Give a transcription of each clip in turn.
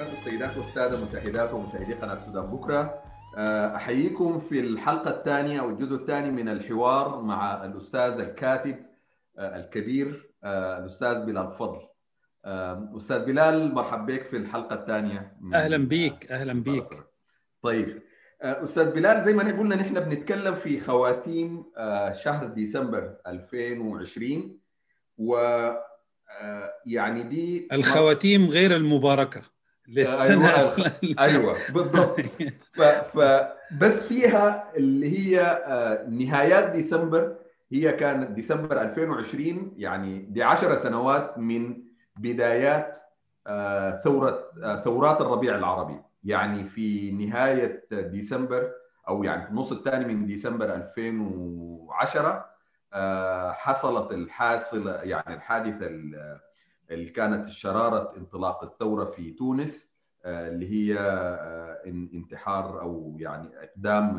وبركاته السيدات والسادة مشاهدات ومشاهدي قناة سودان بكرة. أحييكم في الحلقة الثانية أو الجزء الثاني من الحوار مع الأستاذ الكاتب الكبير الأستاذ بلال فضل. أستاذ بلال مرحبا بك في الحلقة الثانية أهلا بيك أهلا بيك. طيب. أستاذ بلال زي ما قلنا نحن بنتكلم في خواتيم شهر ديسمبر 2020 و يعني دي الخواتيم غير المباركة. للسنة أيوه, أيوة بالضبط. فبس فيها اللي هي نهايات ديسمبر هي كانت ديسمبر 2020 يعني دي 10 سنوات من بدايات ثورة ثورات الربيع العربي. يعني في نهاية ديسمبر أو يعني في النص الثاني من ديسمبر 2010 حصلت الحاصلة يعني الحادثة اللي كانت شرارة انطلاق الثورة في تونس. اللي هي انتحار أو يعني إقدام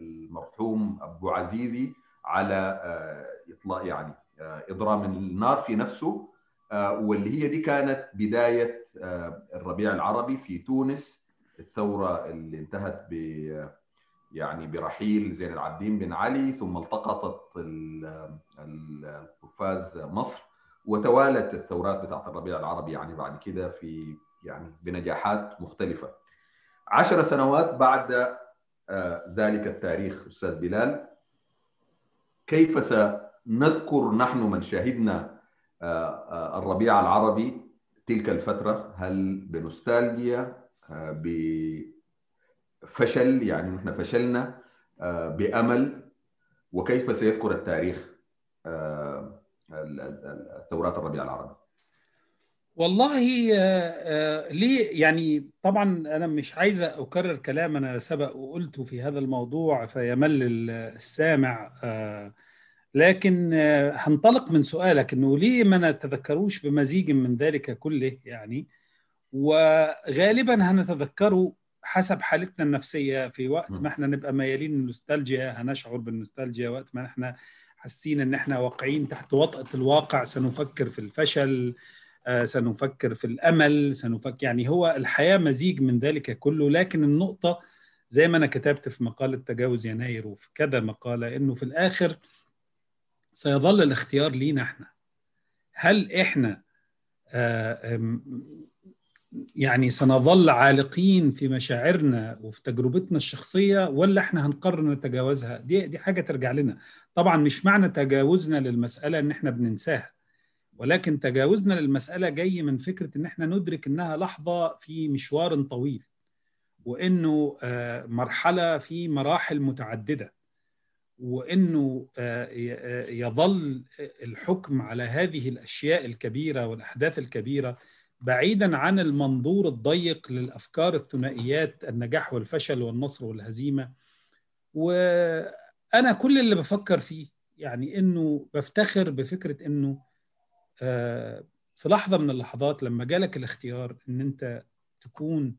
المرحوم أبو عزيزي على إطلاق يعني اضرام النار في نفسه واللي هي دي كانت بداية الربيع العربي في تونس الثورة اللي انتهت ب يعني برحيل زين العابدين بن علي ثم التقطت القفاز مصر وتوالت الثورات بتاعت الربيع العربي يعني بعد كده في يعني بنجاحات مختلفة. عشر سنوات بعد ذلك التاريخ أستاذ بلال كيف سنذكر نحن من شهدنا الربيع العربي تلك الفترة؟ هل بنوستالجيا بفشل يعني نحن فشلنا بأمل؟ وكيف سيذكر التاريخ ثورات الربيع العربي؟ والله ليه؟ يعني طبعا أنا مش عايز أكرر كلام أنا سبق وقلته في هذا الموضوع فيمل السامع لكن هنطلق من سؤالك إنه ليه ما نتذكروش بمزيج من ذلك كله يعني؟ وغالبا هنتذكره حسب حالتنا النفسية في وقت ما إحنا نبقى ميالين للنوستالجيا هنشعر بالنوستالجيا وقت ما إحنا حاسين إن إحنا واقعين تحت وطأة الواقع سنفكر في الفشل سنفكر في الأمل سنفكر يعني هو الحياة مزيج من ذلك كله لكن النقطة زي ما أنا كتبت في مقاله تجاوز يناير وفي كذا مقالة إنه في الآخر سيظل الاختيار لينا إحنا. هل إحنا يعني سنظل عالقين في مشاعرنا وفي تجربتنا الشخصية ولا إحنا هنقرر نتجاوزها؟ دي دي حاجة ترجع لنا. طبعا مش معنى تجاوزنا للمسألة إن إحنا بننساها. ولكن تجاوزنا للمسألة جاي من فكرة إن إحنا ندرك إنها لحظة في مشوار طويل وإنه مرحلة في مراحل متعددة وإنه يظل الحكم على هذه الأشياء الكبيرة والأحداث الكبيرة بعيدا عن المنظور الضيق للأفكار الثنائيات النجاح والفشل والنصر والهزيمة. وأنا كل اللي بفكر فيه يعني إنه بفتخر بفكرة إنه في لحظة من اللحظات لما جالك الاختيار إن أنت تكون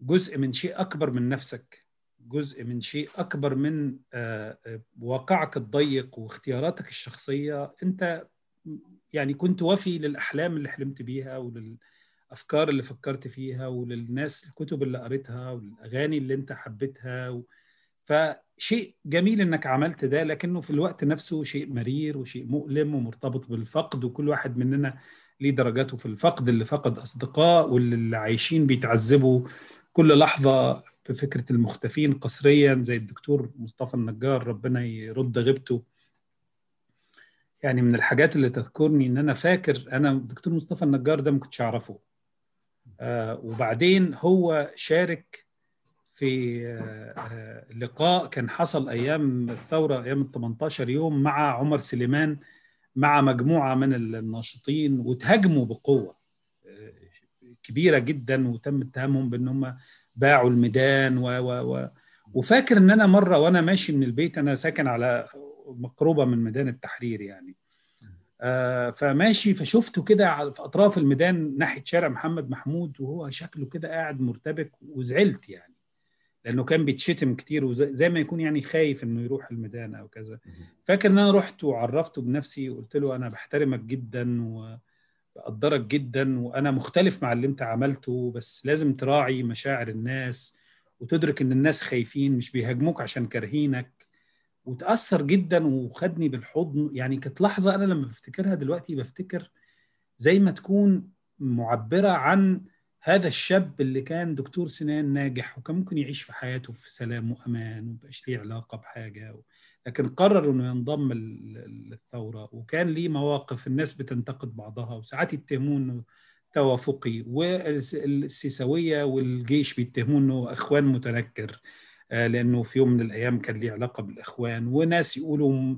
جزء من شيء أكبر من نفسك جزء من شيء أكبر من واقعك الضيق واختياراتك الشخصية أنت يعني كنت وفي للأحلام اللي حلمت بيها وللأفكار اللي فكرت فيها وللناس الكتب اللي قريتها والاغاني اللي أنت حبيتها و... فشيء جميل إنك عملت ده لكنه في الوقت نفسه شيء مرير وشيء مؤلم ومرتبط بالفقد وكل واحد مننا ليه درجاته في الفقد اللي فقد أصدقاء واللي عايشين بيتعذبوا كل لحظة بفكره المختفين قسريا زي الدكتور مصطفى النجار ربنا يرد غيبته. يعني من الحاجات اللي تذكرني إن أنا فاكر أنا الدكتور مصطفى النجار ده ما كنتش أعرفه. آه وبعدين هو شارك في آه آه لقاء كان حصل أيام الثورة أيام ال 18 يوم مع عمر سليمان مع مجموعة من الناشطين وتهاجموا بقوة كبيرة جدا وتم اتهامهم بأن هم باعوا الميدان و, و, و وفاكر إن أنا مرة وأنا ماشي من البيت أنا ساكن على مقربة من ميدان التحرير يعني. آه فماشي فشفته كده في أطراف الميدان ناحية شارع محمد محمود وهو شكله كده قاعد مرتبك وزعلت يعني. لأنه كان بيتشتم كتير وزي ما يكون يعني خايف إنه يروح الميدان أو كذا. فاكر إن أنا رحت وعرفته بنفسي وقلت له أنا بحترمك جدا و بقدرك جدا وأنا مختلف مع اللي أنت عملته بس لازم تراعي مشاعر الناس وتدرك إن الناس خايفين مش بيهاجموك عشان كارهينك. وتأثر جدا وخدني بالحضن. يعني كانت لحظة أنا لما بفتكرها دلوقتي بفتكر زي ما تكون معبرة عن هذا الشاب اللي كان دكتور سنان ناجح وكان ممكن يعيش في حياته في سلام وأمان ومبقاش ليه علاقة بحاجة لكن قرر إنه ينضم للثورة وكان ليه مواقف الناس بتنتقد بعضها وساعات يتهموه إنه توافقي والسيساويه والجيش بيتهموه إنه إخوان متنكر لأنه في يوم من الأيام كان ليه علاقة بالإخوان وناس يقولوا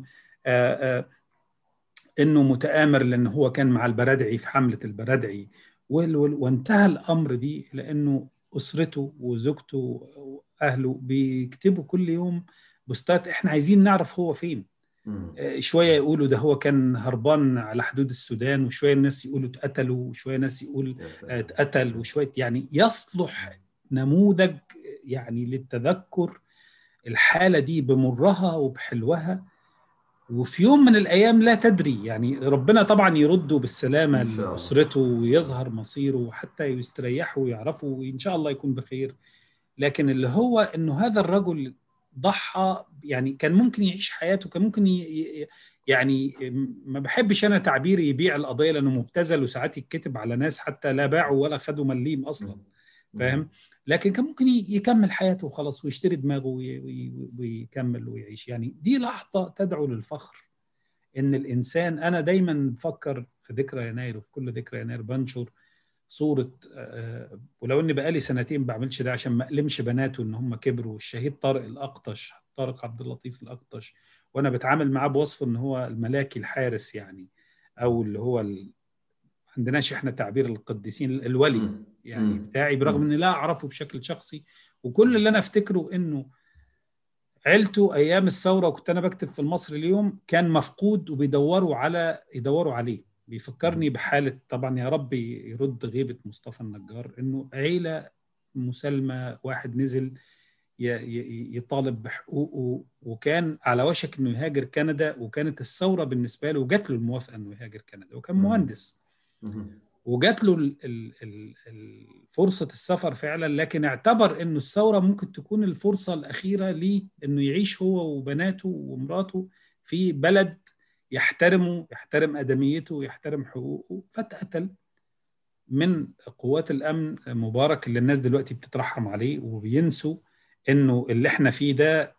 إنه متآمر لأن هو كان مع البرادعي في حملة البرادعي وانتهى الأمر بيه لأنه أسرته وزوجته وأهله بيكتبوا كل يوم بوستات إحنا عايزين نعرف هو فين. شوية يقولوا ده هو كان هربان على حدود السودان وشوية الناس يقولوا اتقتلوا وشوية ناس يقول اتقتل وشوية يعني يصلح نموذج يعني للتذكر الحالة دي بمرها وبحلوها. وفي يوم من الأيام لا تدري يعني ربنا طبعا يرده بالسلامة لأسرته ويظهر مصيره وحتى يستريحوا ويعرفوا وإن شاء الله يكون بخير. لكن اللي هو إنه هذا الرجل ضحى يعني كان ممكن يعيش حياته كان ممكن ي... يعني ما بحبش أنا تعبير يبيع القضية لأنه مبتذل وساعات يتكتب على ناس حتى لا باعوا ولا خدوا مليم أصلا. فاهم؟ لكن كان ممكن يكمل حياته وخلاص ويشتري دماغه ويكمل ويعيش. يعني دي لحظة تدعو للفخر إن الإنسان أنا دايما بفكر في ذكرى يناير وفي كل ذكرى يناير بنشر صورة ولو إني بقالي سنتين ما بعملش ده عشان ما ألمش بناته إن هم كبروا الشهيد طارق الأقطش طارق عبد اللطيف الأقطش وأنا بتعامل معاه بوصفه إن هو الملاكي الحارس يعني أو اللي هو ال... عندناش إحنا تعبير القديسين الولي. يعني بتاعي برغم إني لا أعرفه بشكل شخصي. وكل اللي أنا أفتكره إنه عيلته أيام الثورة وكنت أنا بكتب في المصري اليوم كان مفقود وبيدوروا على يدوروا عليه. بيفكرني بحالة طبعا يا رب يرد غيبة مصطفى النجار إنه عيلة مسالمة واحد نزل يطالب بحقوقه وكان على وشك إنه يهاجر كندا وكانت الثورة بالنسبة له جات له الموافقة إنه يهاجر كندا وكان مهندس. وجات له فرصة السفر فعلا لكن اعتبر إنه الثورة ممكن تكون الفرصة الأخيرة ليه إنه يعيش هو وبناته ومراته في بلد يحترمه يحترم أدميته ويحترم حقوقه فاتقتل من قوات الأمن مبارك اللي الناس دلوقتي بتترحم عليه وبينسوا إنه اللي إحنا فيه ده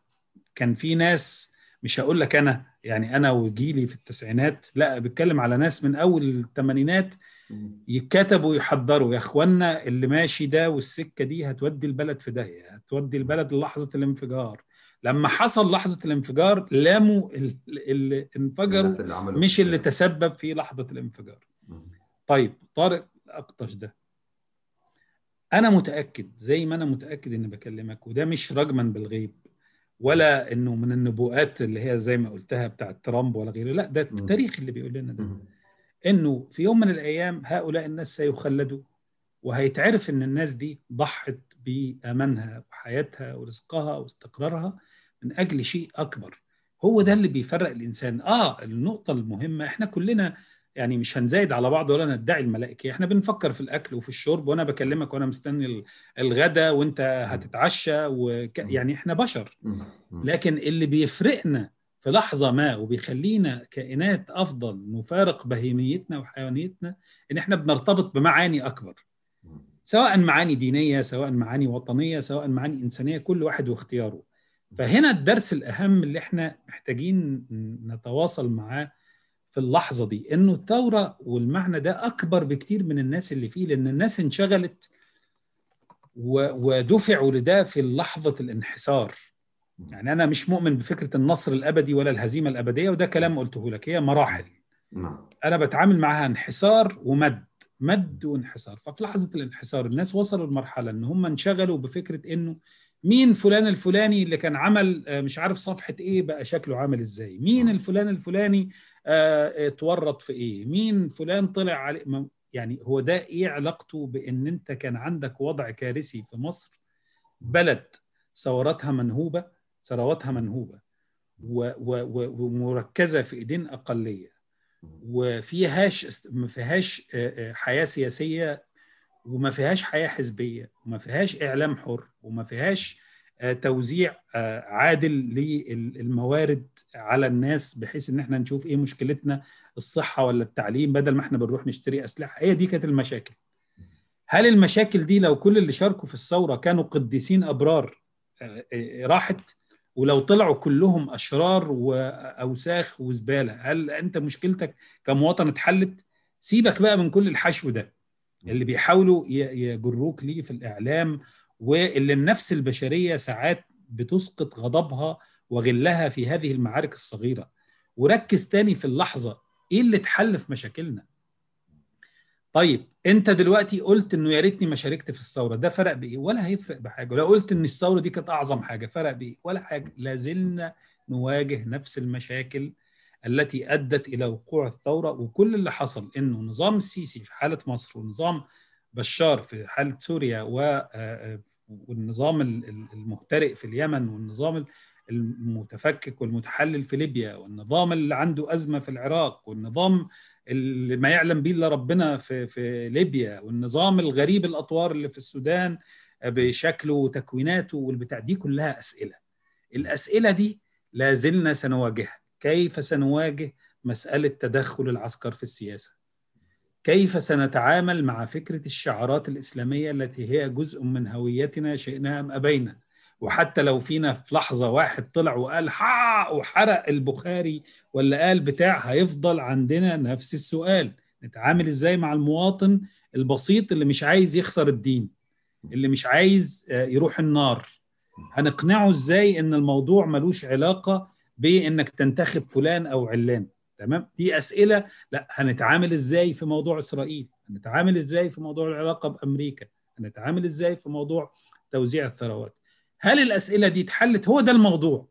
كان في ناس مش هقول لك أنا يعني أنا وجيلي في التسعينات لا بتكلم على ناس من أول الثمانينات يتكتبوا ويحضروا يا اخوانا اللي ماشي ده والسكة دي هتودي البلد في داهية هتودي البلد للحظه الانفجار. لما حصل لحظة الانفجار لاموا اللي انفجروا اللي مش اللي تسبب في لحظة الانفجار. طيب طارق الاقطش ده. أنا متأكد زي ما أنا متأكد إني بكلمك وده مش رجما بالغيب ولا إنه من النبوءات اللي هي زي ما قلتها بتاعت ترامب ولا غيره لا ده التاريخ اللي بيقول لنا ده. إنه في يوم من الأيام هؤلاء الناس سيخلدوا وهيتعرف إن الناس دي ضحت بأمانها وحياتها ورزقها واستقرارها من أجل شيء أكبر. هو ده اللي بيفرق الإنسان. آه النقطة المهمة إحنا كلنا يعني مش هنزايد على بعض ولا ندعي الملائكة. إحنا بنفكر في الأكل وفي الشرب وأنا بكلمك وأنا مستني الغدا وأنت هتتعشى وك... يعني إحنا بشر. لكن اللي بيفرقنا في لحظة ما وبيخلينا كائنات أفضل نفارق بهيميتنا وحيوانيتنا إن إحنا بنرتبط بمعاني أكبر. سواء معاني دينية سواء معاني وطنية سواء معاني إنسانية كل واحد واختياره. فهنا الدرس الأهم اللي إحنا محتاجين نتواصل معاه في اللحظة دي إنه الثورة والمعنى ده أكبر بكتير من الناس اللي فيه لأن الناس انشغلت ودفعوا لده في لحظة الانحسار. يعني أنا مش مؤمن بفكرة النصر الأبدي ولا الهزيمة الأبدية وده كلام قلته لك هي مراحل. أنا بتعامل معها انحسار ومد مد وانحسار ففي لحظة الانحسار الناس وصلوا لمرحلة إن هم انشغلوا بفكرة إنه مين فلان الفلاني اللي كان عمل مش عارف صفحة إيه بقى شكله عامل إزاي. مين الفلان الفلاني اتورط في إيه؟ مين فلان طلع عليه يعني هو ده إيه علاقته بإن أنت كان عندك وضع كارثي في مصر؟ بلد ثوراتها منهوبة ثرواتها منهوبة ومركزة في إيدين أقلية. وفيهاش ما فيهاش حياة سياسية وما فيهاش حياة حزبية وما فيهاش إعلام حر وما فيهاش توزيع عادل للموارد على الناس بحيث إن إحنا نشوف إيه مشكلتنا الصحة ولا التعليم بدل ما إحنا بنروح نشتري أسلحة. هي دي كانت المشاكل. هل المشاكل دي لو كل اللي شاركوا في الثورة كانوا قديسين أبرار راحت؟ ولو طلعوا كلهم أشرار وأوساخ وزبالة هل أنت مشكلتك كمواطن اتحلت؟ سيبك بقى من كل الحشو ده اللي بيحاولوا يجروك ليه في الإعلام واللي النفس البشرية ساعات بتسقط غضبها وغلها في هذه المعارك الصغيرة. وركز تاني في اللحظة إيه اللي اتحل في مشاكلنا؟ طيب انت دلوقتي قلت انه يا ريتني ما شاركت في الثورة ده فرق بإيه؟ ولا هيفرق بحاجة لو قلت إن الثورة دي كانت أعظم حاجة فرق بإيه؟ ولا حاجة لازلنا نواجه نفس المشاكل التي أدت إلى وقوع الثورة وكل اللي حصل إنه نظام السيسي في حالة مصر ونظام بشار في حالة سوريا والنظام المهترئ في اليمن والنظام المتفكك والمتحلل في ليبيا والنظام اللي عنده أزمة في العراق والنظام ما يعلم به إلا ربنا في في ليبيا والنظام الغريب الأطوار اللي في السودان بشكله وتكويناته والبتاع دي كلها أسئلة. الأسئلة دي لا زلنا سنواجهها. كيف سنواجه مسألة تدخل العسكر في السياسة؟ كيف سنتعامل مع فكرة الشعارات الإسلامية التي هي جزء من هويتنا شئنا أم أبينا؟ وحتى لو فينا في لحظة واحد طلع وقال حا وحرق البخاري ولا قال بتاع هيفضل عندنا نفس السؤال. نتعامل إزاي مع المواطن البسيط اللي مش عايز يخسر الدين اللي مش عايز يروح النار؟ هنقنعه إزاي إن الموضوع ملوش علاقة بإنك تنتخب فلان أو علان؟ تمام؟ دي أسئلة. لا هنتعامل إزاي في موضوع إسرائيل؟ هنتعامل إزاي في موضوع العلاقة بأمريكا؟ هنتعامل إزاي في موضوع توزيع الثروات؟ هل الأسئلة دي اتحلت؟ هو ده الموضوع.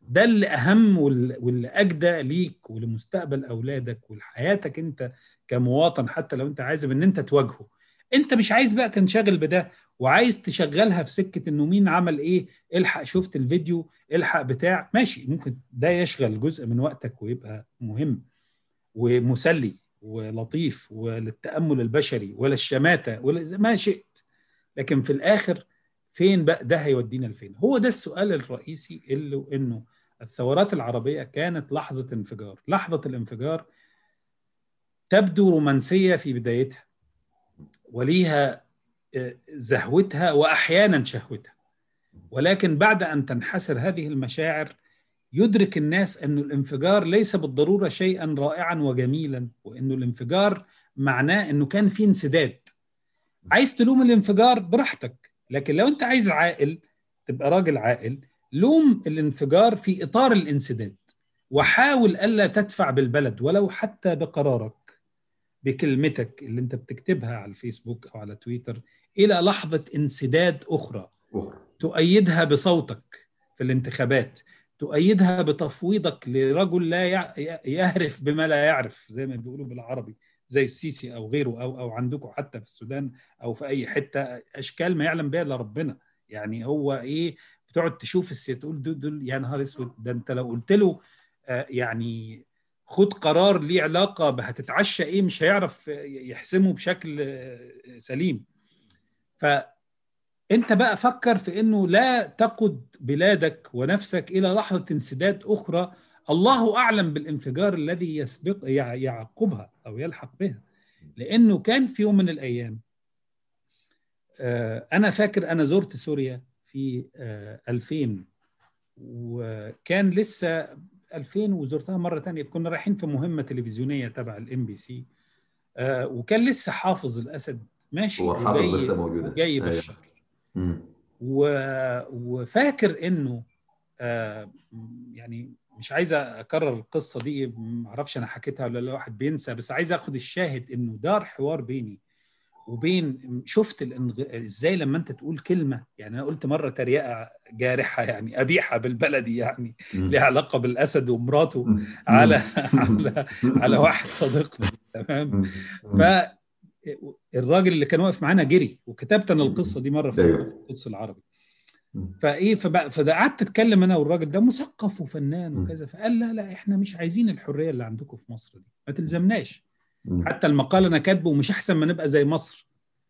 ده اللي اهم واللي اجدى ليك ولمستقبل أولادك ولحياتك أنت كمواطن حتى لو أنت عايز إن أنت تواجهه. أنت مش عايز بقى تنشغل بده وعايز تشغلها في سكة إنه مين عمل إيه الحق شفت الفيديو الحق بتاع. ماشي ممكن ده يشغل جزء من وقتك ويبقى مهم ومسلي ولطيف وللتأمل البشري وللشماته ولا ما شئت. لكن في الآخر فين بقى ده هيودينا لفين؟ هو ده السؤال الرئيسي اللي انه الثورات العربية كانت لحظة انفجار. لحظة الانفجار تبدو رومانسية في بدايتها وليها زهوتها واحيانا شهوتها. ولكن بعد أن تنحسر هذه المشاعر يدرك الناس أن الانفجار ليس بالضرورة شيئا رائعا وجميلا وأنه الانفجار معناه أنه كان في انسداد. عايز تلوم الانفجار براحتك. لكن لو أنت عايز عاقل تبقى راجل عاقل لوم الانفجار في إطار الانسداد. وحاول ألا تدفع بالبلد ولو حتى بقرارك بكلمتك اللي انت بتكتبها على الفيسبوك أو على تويتر إلى لحظة انسداد أخرى. تؤيدها بصوتك في الانتخابات. تؤيدها بتفويضك لرجل لا يهرف بما لا يعرف زي ما بيقولوا بالعربي. زي السيسي أو غيره أو أو عندكم حتى في السودان أو في أي حتة أشكال ما يعلم بها إلا ربنا. يعني هو إيه بتقعد تشوف السياسة تقول دول, دول يا نهار أسود ده أنت لو قلت له آه يعني خد قرار ليه علاقة هتتعشى إيه مش هيعرف يحسمه بشكل سليم. فانت بقى فكر في إنه لا تقد بلادك ونفسك إلى لحظة انسداد أخرى الله أعلم بالانفجار الذي يسبق يعقبها أو يلحق بها لأنه كان في يوم من الأيام أنا فاكر أنا زرت سوريا في 2000 وكان لسه 2000 وزرتها مرة ثانية كنا رايحين في مهمة تلفزيونية تبع الام بي سي وكان لسه حافظ الأسد ماشي هو حافظ لسه موجود جاي بشار و... وفاكر إنه آه يعني مش عايز أكرر القصة دي ما أعرفش أنا حكيتها ولا لأ واحد بينسى بس عايز آخد الشاهد إنه دار حوار بيني وبين شفت الانغ... إزاي لما أنت تقول كلمة يعني أنا قلت مرة تريقة جارحة يعني قبيحه بالبلدي يعني ليها علاقة بالأسد ومراته على على على واحد صديقنا تمام؟ فالراجل اللي كان واقف معانا جري وكتبت أنا القصة دي مرة في القدس العربي. فإيه فده قعدت أتكلم أنا والراجل ده مثقف وفنان وكذا فقال لا لا إحنا مش عايزين الحرية اللي عندكم في مصر دي. ما تلزمناش. حتى المقال أنا كاتبه مش أحسن ما نبقى زي مصر.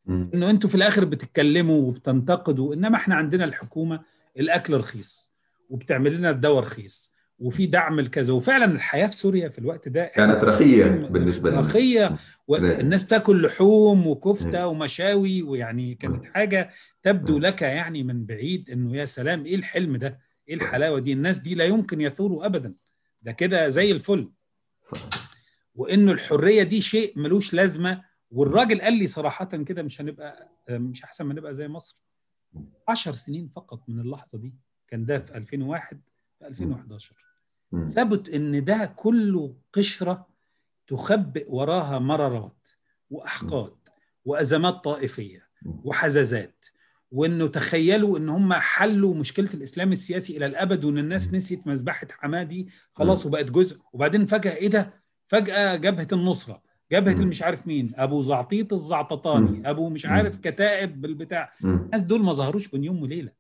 إنه أنتوا في الآخر بتتكلموا وبتنتقدوا إنما إحنا عندنا الحكومة الأكل رخيص وبتعمل لنا الدواء رخيص. وفي دعم الكذا وفعلا الحياة في سوريا في الوقت ده كانت رخية بالنسبة لنا. رخية والناس بتاكل لحوم وكفتة ومشاوي ويعني كانت حاجة تبدو لك يعني من بعيد إنه يا سلام إيه الحلم ده؟ إيه الحلاوة دي؟ الناس دي لا يمكن يثوروا ابدا. ده كده زي الفل. وإنه الحرية دي شيء ملوش لازمة. والراجل قال لي صراحة كده مش هنبقى مش أحسن ما نبقى زي مصر. عشر سنين فقط من اللحظة دي. كان ده في 2001 في 2011 ثبت إن ده كله قشرة تخبئ وراها مرارات وأحقاد وأزمات طائفية وحزازات وانه تخيلوا إن هم حلوا مشكلة الإسلام السياسي إلى الأبد وإن الناس نسيت مذبحة حمادي خلاص وبقت جزء. وبعدين فجأة إيه ده؟ فجأة جبهة النصرة جبهة المش عارف مين أبو زعطيط الزعططاني أبو مش عارف كتائب بالبتاع. الناس دول ما ظهروش بين يوم وليلة.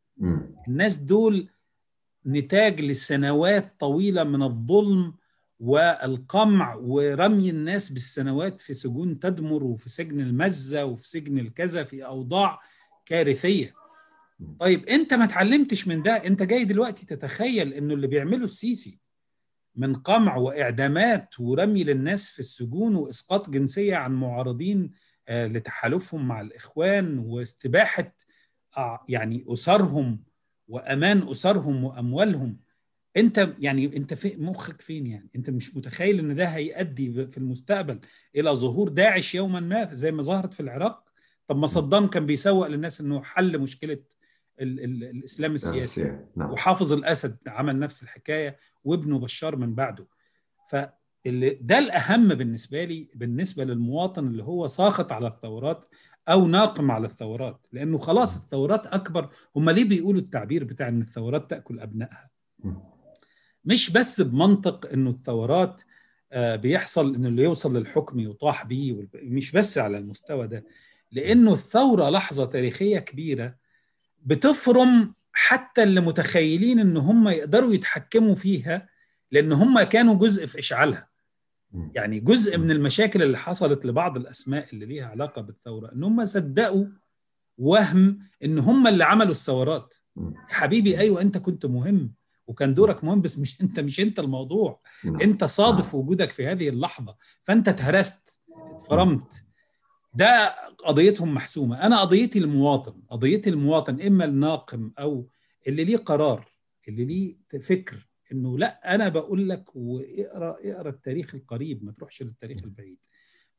الناس دول نتاج لسنوات طويلة من الظلم والقمع ورمي الناس بالسنوات في سجون تدمر وفي سجن المزة وفي سجن الكذا في أوضاع كارثية. طيب أنت ما اتعلمتش من ده. أنت جاي دلوقتي تتخيل إنه اللي بيعمله السيسي من قمع وإعدامات ورمي للناس في السجون وإسقاط جنسية عن معارضين لتحالفهم مع الإخوان واستباحة يعني أسرهم وأمان أسرهم وأموالهم. أنت يعني أنت في مخك فين يعني؟ أنت مش متخيل إن ده هيؤدي في المستقبل إلى ظهور داعش يوما ما زي ما ظهرت في العراق. طب ما صدام كان بيسوق للناس إنه حل مشكلة ال ال الإسلام السياسي. نعم. وحافظ الأسد عمل نفس الحكاية وابنه بشار من بعده. ف ده الأهم بالنسبة لي بالنسبة للمواطن اللي هو ساخط على الثورات أو ناقم على الثورات لأنه خلاص الثورات أكبر. هم ليه بيقولوا التعبير بتاع إن الثورات تأكل أبنائها؟ مش بس بمنطق انه الثورات بيحصل انه اللي يوصل للحكم يطاح بيه مش بس على المستوى ده. لأنه الثورة لحظة تاريخية كبيرة بتفرم حتى اللي متخيلين إن هم يقدروا يتحكموا فيها لأن هم كانوا جزء في إشعالها. يعني جزء من المشاكل اللي حصلت لبعض الأسماء اللي ليها علاقة بالثورة إن هم صدقوا وهم إن هم اللي عملوا الثورات. حبيبي أيوه أنت كنت مهم وكان دورك مهم بس مش أنت مش أنت الموضوع. أنت صادف وجودك في هذه اللحظة فأنت اتهرست اتفرمت. ده قضيتهم محسومة. أنا قضيتي المواطن قضيتي المواطن إما الناقم أو اللي ليه قرار اللي ليه فكر إنه لا أنا بقول لك واقرأ اقرأ التاريخ القريب ما تروحش للتاريخ البعيد.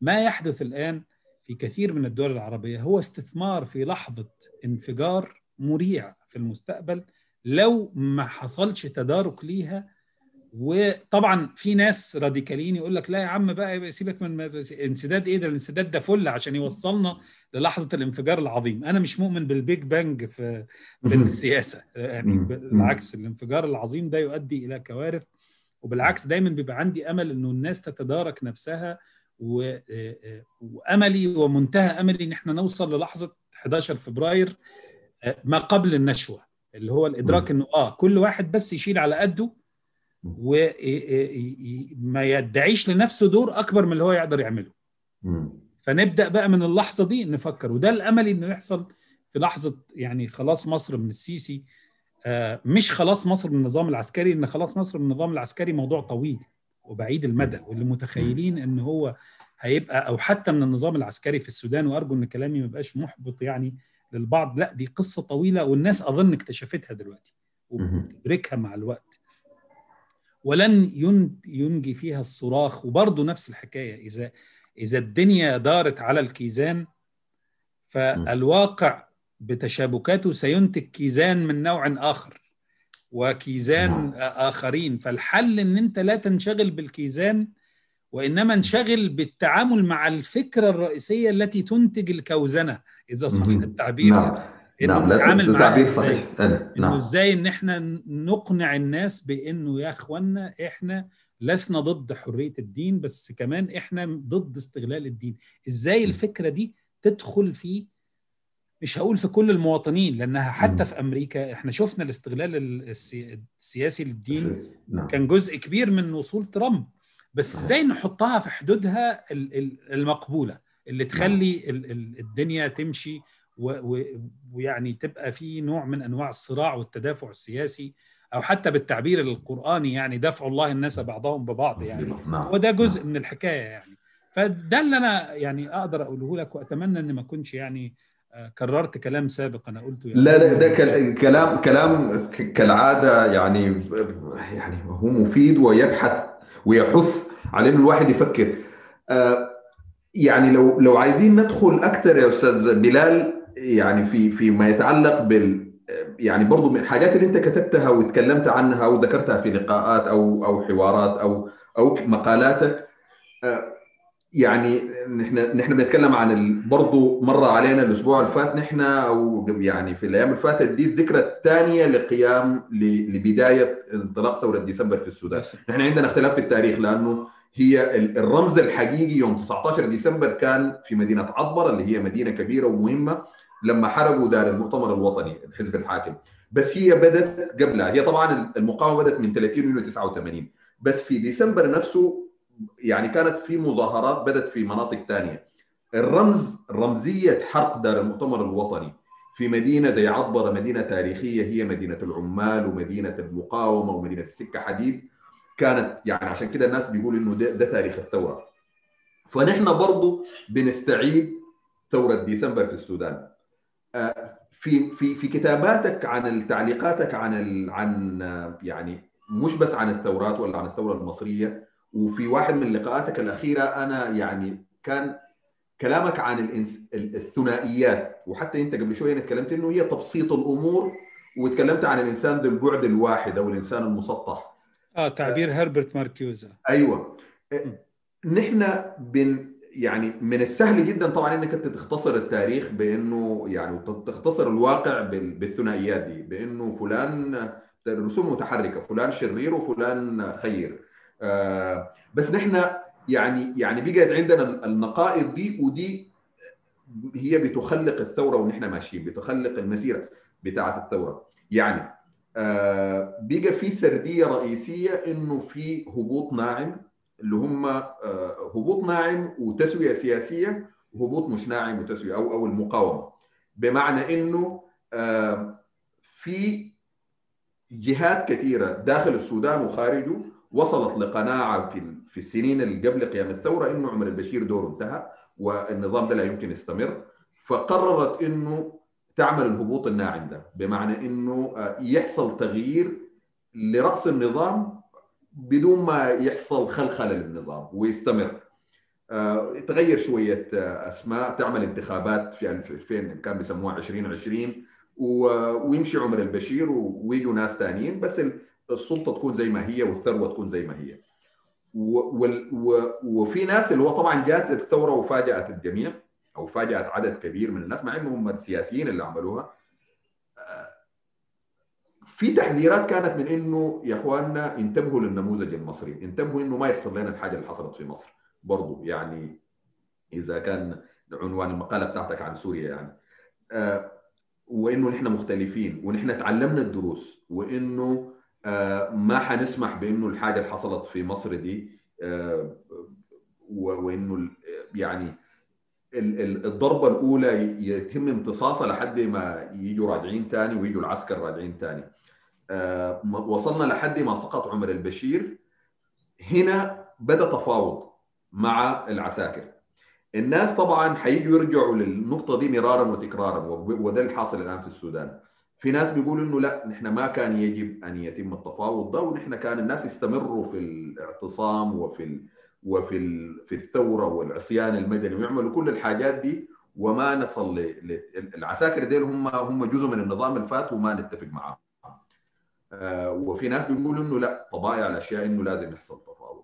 ما يحدث الآن في كثير من الدول العربية هو استثمار في لحظة انفجار مريع في المستقبل لو ما حصلش تدارك ليها وطبعا في ناس راديكاليين يقول لك لا يا عم بقى سيبك من انسداد إيه ده؟ الانسداد ده فل عشان يوصلنا للحظة الانفجار العظيم. أنا مش مؤمن بال Big Bang في في السياسة. يعني بالعكس الانفجار العظيم ده يؤدي إلى كوارث وبالعكس دايما بيبقى عندي أمل إنه الناس تتدارك نفسها و... وأملي ومنتهى أملي إن إحنا نوصل للحظة 11 فبراير ما قبل النشوة اللي هو الإدراك إنه آه كل واحد بس يشيل على قده وما يدعيش لنفسه دور أكبر من اللي هو يقدر يعمله. فنبدأ بقى من اللحظة دي نفكر. وده الأمل إنه يحصل في لحظة يعني خلاص مصر من السيسي. آه مش خلاص مصر من النظام العسكري إن خلاص مصر من النظام العسكري موضوع طويل وبعيد المدى. واللي متخيلين إن هو هيبقى أو حتى من النظام العسكري في السودان وأرجو إن كلامي ما يبقاش محبط يعني للبعض لا دي قصة طويلة والناس أظن اكتشفتها دلوقتي وبتدركها مع الوقت. ولن ينجي فيها الصراخ. وبرضه نفس الحكاية إذا إذا الدنيا دارت على الكيزان فالواقع بتشابكاته سينتج كيزان من نوع آخر وكيزان آخرين. فالحل إن أنت لا تنشغل بالكيزان وإنما انشغل بالتعامل مع الفكرة الرئيسية التي تنتج الكوزنة. إذا صح التعبير. نعم. إنه نعم. نتعامل معاها إزاي صحيح. إنه نعم. إزاي إن إحنا نقنع الناس بإنه يا إخوانا إحنا لسنا ضد حرية الدين بس كمان إحنا ضد استغلال الدين إزاي الفكرة دي تدخل في مش هقول في كل المواطنين لأنها حتى في أمريكا إحنا شفنا الاستغلال السياسي للدين نعم. كان جزء كبير من وصول ترامب بس إزاي نحطها في حدودها المقبولة اللي تخلي الدنيا تمشي ويعني تبقى في نوع من أنواع الصراع والتدافع السياسي أو حتى بالتعبير القرآني يعني دفع الله الناس بعضهم ببعض يعني. نعم. وده جزء نعم. من الحكاية يعني. فده اللي أنا يعني أقدر أقوله لك وأتمنى ان ما أكونش يعني كررت كلام سابق أنا قلته يعني. لا لا ده كلام كلام كالعادة يعني يعني هو مفيد ويبحث ويحث على انه الواحد يفكر. يعني لو لو عايزين ندخل أكثر يا أستاذ بلال يعني في في ما يتعلق بال يعني برضه من الحاجات اللي انت كتبتها وتكلمت عنها وذكرتها في لقاءات أو أو حوارات أو أو مقالاتك يعني نحن نحن بنتكلم عن برضه مر علينا الأسبوع اللي فات نحن أو يعني في الأيام اللي فاتت دي الذكرى الثانية لقيام لبداية انطلاق ثورة ديسمبر في السودان، نحن عندنا اختلاف في التاريخ لأنه هي الرمز الحقيقي يوم 19 ديسمبر كان في مدينة عطبر اللي هي مدينة كبيرة ومهمة. لما حرقوا دار المؤتمر الوطني الحزب الحاكم، بس هي بدأت قبلها، هي طبعا المقاومة بدأت من 30 يونيو 89 بس في ديسمبر نفسه يعني كانت في مظاهرات بدت في مناطق ثانية الرمز رمزية حرق دار المؤتمر الوطني في مدينة زي عطبره مدينة تاريخية هي مدينة العمال ومدينة المقاومة ومدينة السكة حديد. كانت يعني عشان كده الناس بيقولوا إنه ده, ده تاريخ الثورة. فنحن برضو بنستعيد ثورة ديسمبر في السودان. في في في كتاباتك عن تعليقاتك عن عن يعني مش بس عن الثورات ولا عن الثورة المصرية وفي واحد من لقاءاتك الأخيرة أنا يعني كان كلامك عن الإنس... الثنائيات وحتى أنت قبل شوية اتكلمت إنه هي تبسيط الأمور وتكلمت عن الإنسان ذو البعد الواحد أو الإنسان المسطح. آه تعبير. هربرت ماركيوزا. أيوه. نحن بن يعني من السهل جدا طبعا إنك أنت تختصر التاريخ بإنه يعني تختصر الواقع بالثنائيات دي بإنه فلان رسوم متحركة فلان شرير وفلان خير. آه بس نحن يعني يعني بقت عندنا النقائض دي ودي هي بتخلق الثورة ونحن ماشيين بتخلق المسيرة بتاعة الثورة. يعني آه بقى في سردية رئيسية إنه في هبوط ناعم اللي هم آه هبوط ناعم وتسوية سياسية وهبوط مش ناعم وتسوية أو أو المقاومة. بمعنى إنه آه في جهات كثيرة داخل السودان وخارجه وصلت لقناعة في في السنين اللي قبل قيام الثورة إنه عمر البشير دوره انتهى والنظام ده لا يمكن يستمر. فقررت إنه تعمل الهبوط الناعم ده. بمعنى إنه يحصل تغيير لرأس النظام بدون ما يحصل خلخله للنظام ويستمر. تغير شوية أسماء تعمل انتخابات في 2000 كان بيسموها 2020 ويمشي عمر البشير ويجوا ناس ثانيين بس السلطة تكون زي ما هي والثروة تكون زي ما هي. وفي ناس اللي هو طبعا جات الثورة وفاجأت الجميع أو فاجأت عدد كبير من الناس مع إنهم السياسيين اللي عملوها. في تحذيرات كانت من إنه يا إخواننا انتبهوا للنموذج المصري انتبهوا إنه ما يحصل لنا الحاجة اللي حصلت في مصر. برضو يعني إذا كان عنوان المقالة بتاعتك عن سوريا يعني. آه وإنه نحن مختلفين ونحن تعلمنا الدروس وإنه ما حنسمح بإنه الحاجة اللي حصلت في مصر دي وإنه يعني الضربة الأولى يتم امتصاصها لحد ما يجوا راجعين ثاني ويجوا العسكر راجعين ثاني وصلنا لحد ما سقط عمر البشير. هنا بدأ تفاوض مع العساكر. الناس طبعا حييجوا يرجعوا للنقطة دي مرارا وتكرارا وده اللي حاصل الآن في السودان. في ناس بيقولوا إنه لا نحن ما كان يجب أن يتم التفاوض ده ونحن كان الناس يستمروا في الاعتصام وفي ال وفي ال في الثورة والعصيان المدني ويعملوا كل الحاجات دي وما نصل العساكر ديل هم هم جزء من النظام الفات وما نتفق معاهم. آه وفي ناس بيقولوا إنه لا طبائع الاشياء إنه لازم يحصل تفاوض.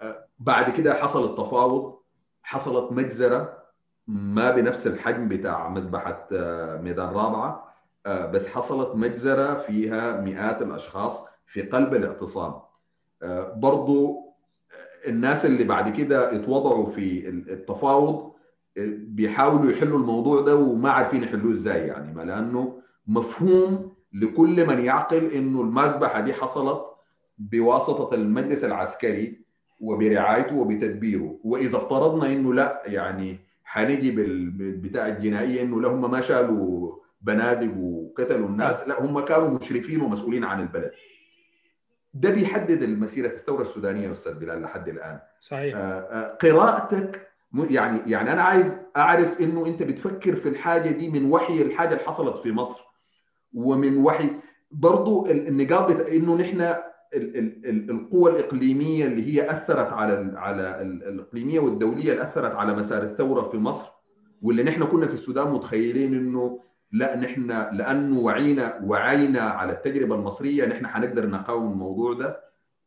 آه بعد كده حصل التفاوض حصلت مجزرة ما بنفس الحجم بتاع مذبحة آه ميدان رابعة بس حصلت مجزرة فيها مئات الأشخاص في قلب الاعتصام برضو الناس اللي بعد كده اتوضعوا في التفاوض بيحاولوا يحلوا الموضوع ده وما عارفين يحلوه إزاي يعني ما لأنه مفهوم لكل من يعقل إنه المذبحة دي حصلت بواسطة المجلس العسكري وبرعايته وبتدبيره. وإذا افترضنا إنه لأ يعني حنجي بالبتاع الجنائية إنه لهم ما شالوا بنادق وقتلوا الناس لأ هم كانوا مشرفين ومسؤولين عن البلد. ده بيحدد المسيرة الثورة السودانية أستاذ بلال لحد الآن. صحيح. قراءتك يعني يعني أنا عايز أعرف إنه أنت بتفكر في الحاجة دي من وحي الحاجة اللي حصلت في مصر. ومن وحي. برضو النقاط إنه نحن القوى الإقليمية اللي هي أثرت على على الإقليمية والدولية اللي أثرت على مسار الثورة في مصر واللي نحن كنا في السودان متخيلين إنه لا نحن لأنه وعينا وعينا على التجربة المصرية نحن حنقدر نقاوم الموضوع ده.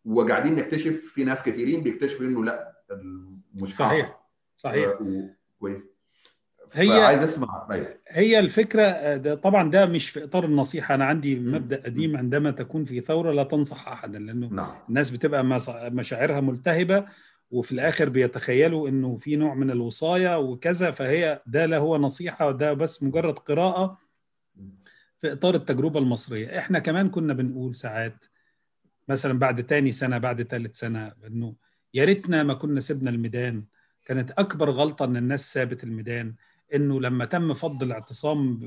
وقاعدين نكتشف في ناس كثيرين بيكتشفوا إنه لا مش صحيح. صحيح. كويس. هي عايز أسمع. أيوة. هي الفكرة ده طبعا ده مش في إطار النصيحة. أنا عندي مبدأ قديم عندما تكون في ثورة لا تنصح احدا لأنه نعم. الناس بتبقى مشاعرها ملتهبة وفي الآخر بيتخيلوا إنه في نوع من الوصايه وكذا فهي ده لا هو نصيحة وده بس مجرد قراءة في إطار التجربة المصرية. إحنا كمان كنا بنقول ساعات مثلا بعد تاني سنة بعد ثالث سنة إنه يا ريتنا ما كنا سيبنا الميدان. كانت أكبر غلطة إن الناس سابت الميدان. إنه لما تم فض الاعتصام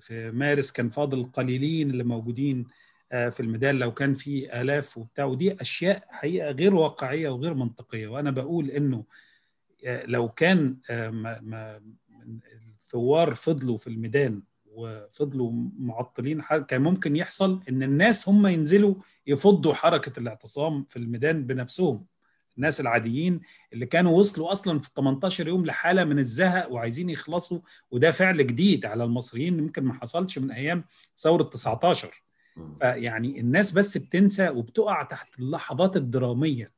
في مارس كان فاضل قليلين اللي موجودين في الميدان لو كان في آلاف وبتاع ودي أشياء حقيقة غير واقعية وغير منطقية. وأنا بقول إنه لو كان الثوار فضلوا في الميدان وفضلوا معطلين كان ممكن يحصل إن الناس هم ينزلوا يفضوا حركة الاعتصام في الميدان بنفسهم. الناس العاديين اللي كانوا وصلوا أصلا في 18 يوم لحالة من الزهق وعايزين يخلصوا وده فعل جديد على المصريين يمكن ما حصلش من أيام ثورة 19 فيعني الناس بس بتنسى وبتقع تحت اللحظات الدرامية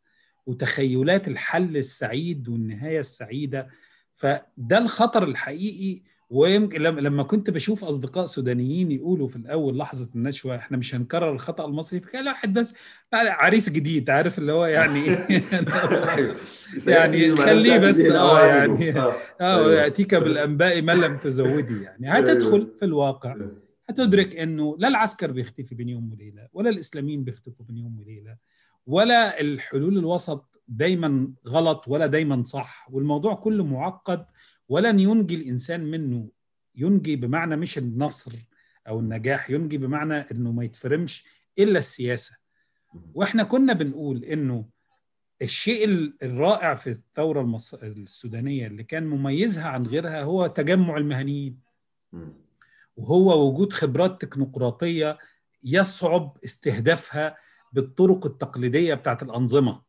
وتخيلات الحل السعيد والنهاية السعيدة. فده الخطر الحقيقي ويمكن لما كنت بشوف أصدقاء سودانيين يقولوا في الأول لحظة النشوة إحنا مش هنكرر الخطأ المصري فكان واحد بس عريس جديد عارف اللي هو يعني يعني خليه بس آه يعني آه يأتيك بالأنباء ما لم تزودي يعني. هتدخل في الواقع هتدرك إنه لا العسكر بيختفي بين يوم وليلة ولا الإسلاميين بيختفوا بين يوم وليلة ولا الحلول الوسط دايما غلط ولا دايما صح والموضوع كله معقد ولن ينجي الإنسان منه. ينجي بمعنى مش النصر أو النجاح ينجي بمعنى إنه ما يتفرمش إلا السياسة. وإحنا كنا بنقول إنه الشيء الرائع في الثورة المصر... السودانية اللي كان مميزها عن غيرها هو تجمع المهنيين. وهو وجود خبرات تكنوقراطيه يصعب استهدافها بالطرق التقليدية بتاعت الأنظمة.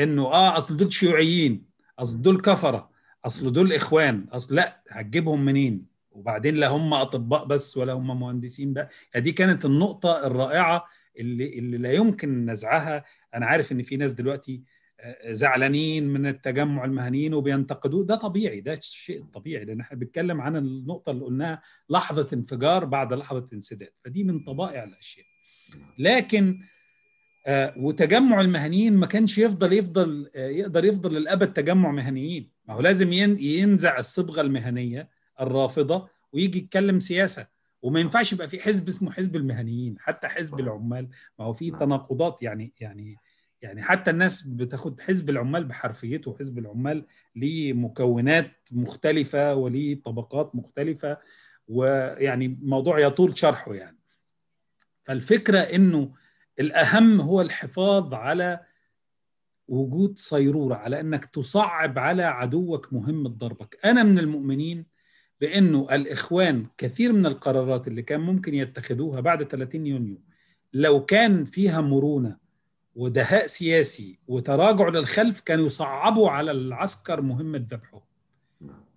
إنه آه أصل دول شيوعيين أصل دول كفرة. أصل دول إخوان. أصل لا هتجيبهم منين؟ وبعدين لا هم أطباء بس ولا هم مهندسين بقى دي كانت النقطة الرائعة اللي اللي لا يمكن نزعها. أنا عارف إن في ناس دلوقتي زعلانين من التجمع المهنيين وبينتقدوه. ده طبيعي ده الشيء الطبيعي لأن إحنا بنتكلم عن النقطة اللي قلناها لحظة انفجار بعد لحظة انسداد. فدي من طبائع الأشياء. لكن آه وتجمع المهنيين ما كانش يفضل يفضل آه يقدر يفضل للأبد تجمع مهنيين. ما هو لازم ينزع الصبغة المهنية الرافضة ويجي يتكلم سياسة. وما ينفعش يبقى في حزب اسمه حزب المهنيين حتى حزب العمال. ما هو في تناقضات يعني يعني يعني حتى الناس بتاخد حزب العمال بحرفيته. حزب العمال ليه مكونات مختلفة وليه طبقات مختلفة ويعني موضوع يطول شرحه يعني. فالفكرة إنه الأهم هو الحفاظ على وجود صيرورة على إنك تصعب على عدوك مهمه ضربك أنا من المؤمنين بأنه الإخوان كثير من القرارات اللي كان ممكن يتخذوها بعد 30 يونيو لو كان فيها مرونة ودهاء سياسي وتراجع للخلف كانوا يصعبوا على العسكر مهمه ذبحه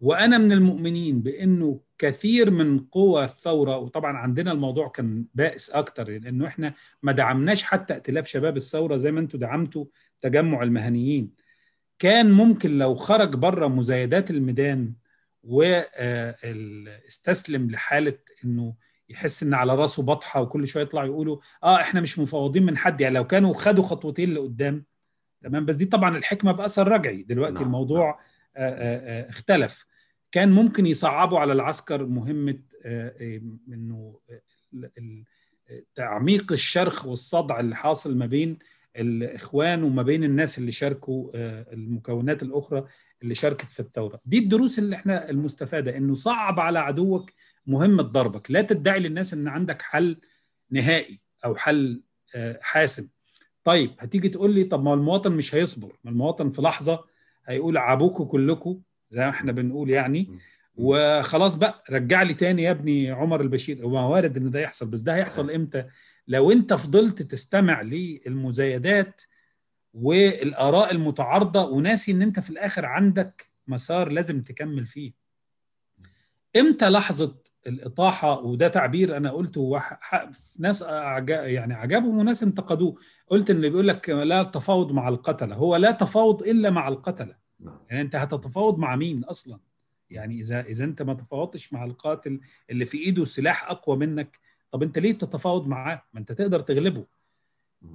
وأنا من المؤمنين بأنه كثير من قوى الثورة وطبعا عندنا الموضوع كان بائس أكتر لأنه إحنا ما دعمناش حتى ائتلاف شباب الثورة زي ما أنتم دعمتوا تجمع المهنيين. كان ممكن لو خرج بره مزايدات الميدان واستسلم لحالة إنه يحس إن على راسه بطحة وكل شوية يطلع يقولوا آه إحنا مش مفوضين من حد يعني لو كانوا خدوا خطوتين لقدام تمام؟ بس دي طبعا الحكمة بأثر رجعي. دلوقتي نعم. الموضوع آآ آآ اختلف. كان ممكن يصعبوا على العسكر مهمة إنه تعميق الشرخ والصدع اللي حاصل ما بين الإخوان وما بين الناس اللي شاركوا المكونات الأخرى اللي شاركت في الثورة. دي الدروس اللي إحنا المستفادة إنه صعب على عدوك مهمه ضربك. لا تدعي للناس إن عندك حل نهائي أو حل حاسم. طيب هتيجي تقول لي طب ما المواطن مش هيصبر. ما المواطن في لحظة هيقول عابوكوا كلكم زي ما إحنا بنقول يعني. وخلاص بقى رجع لي تاني يا ابني عمر البشير. هو وارد إن ده يحصل بس ده هيحصل إمتى؟ لو أنت فضلت تستمع للمزايدات والآراء المتعارضة وناسي إن أنت في الآخر عندك مسار لازم تكمل فيه. إمتى لحظة الإطاحة؟ وده تعبير أنا قلته ناس يعني عجبهم وناس انتقدوه. قلت إن اللي بيقول لك لا تفاوض مع القتلة. هو لا تفاوض إلا مع القتلة. يعني انت هتتفاوض مع مين أصلا؟ يعني إذا إذا انت ما تفاوضتش مع القاتل اللي في إيده سلاح أقوى منك طب انت ليه تتفاوض معاه؟ ما انت تقدر تغلبه.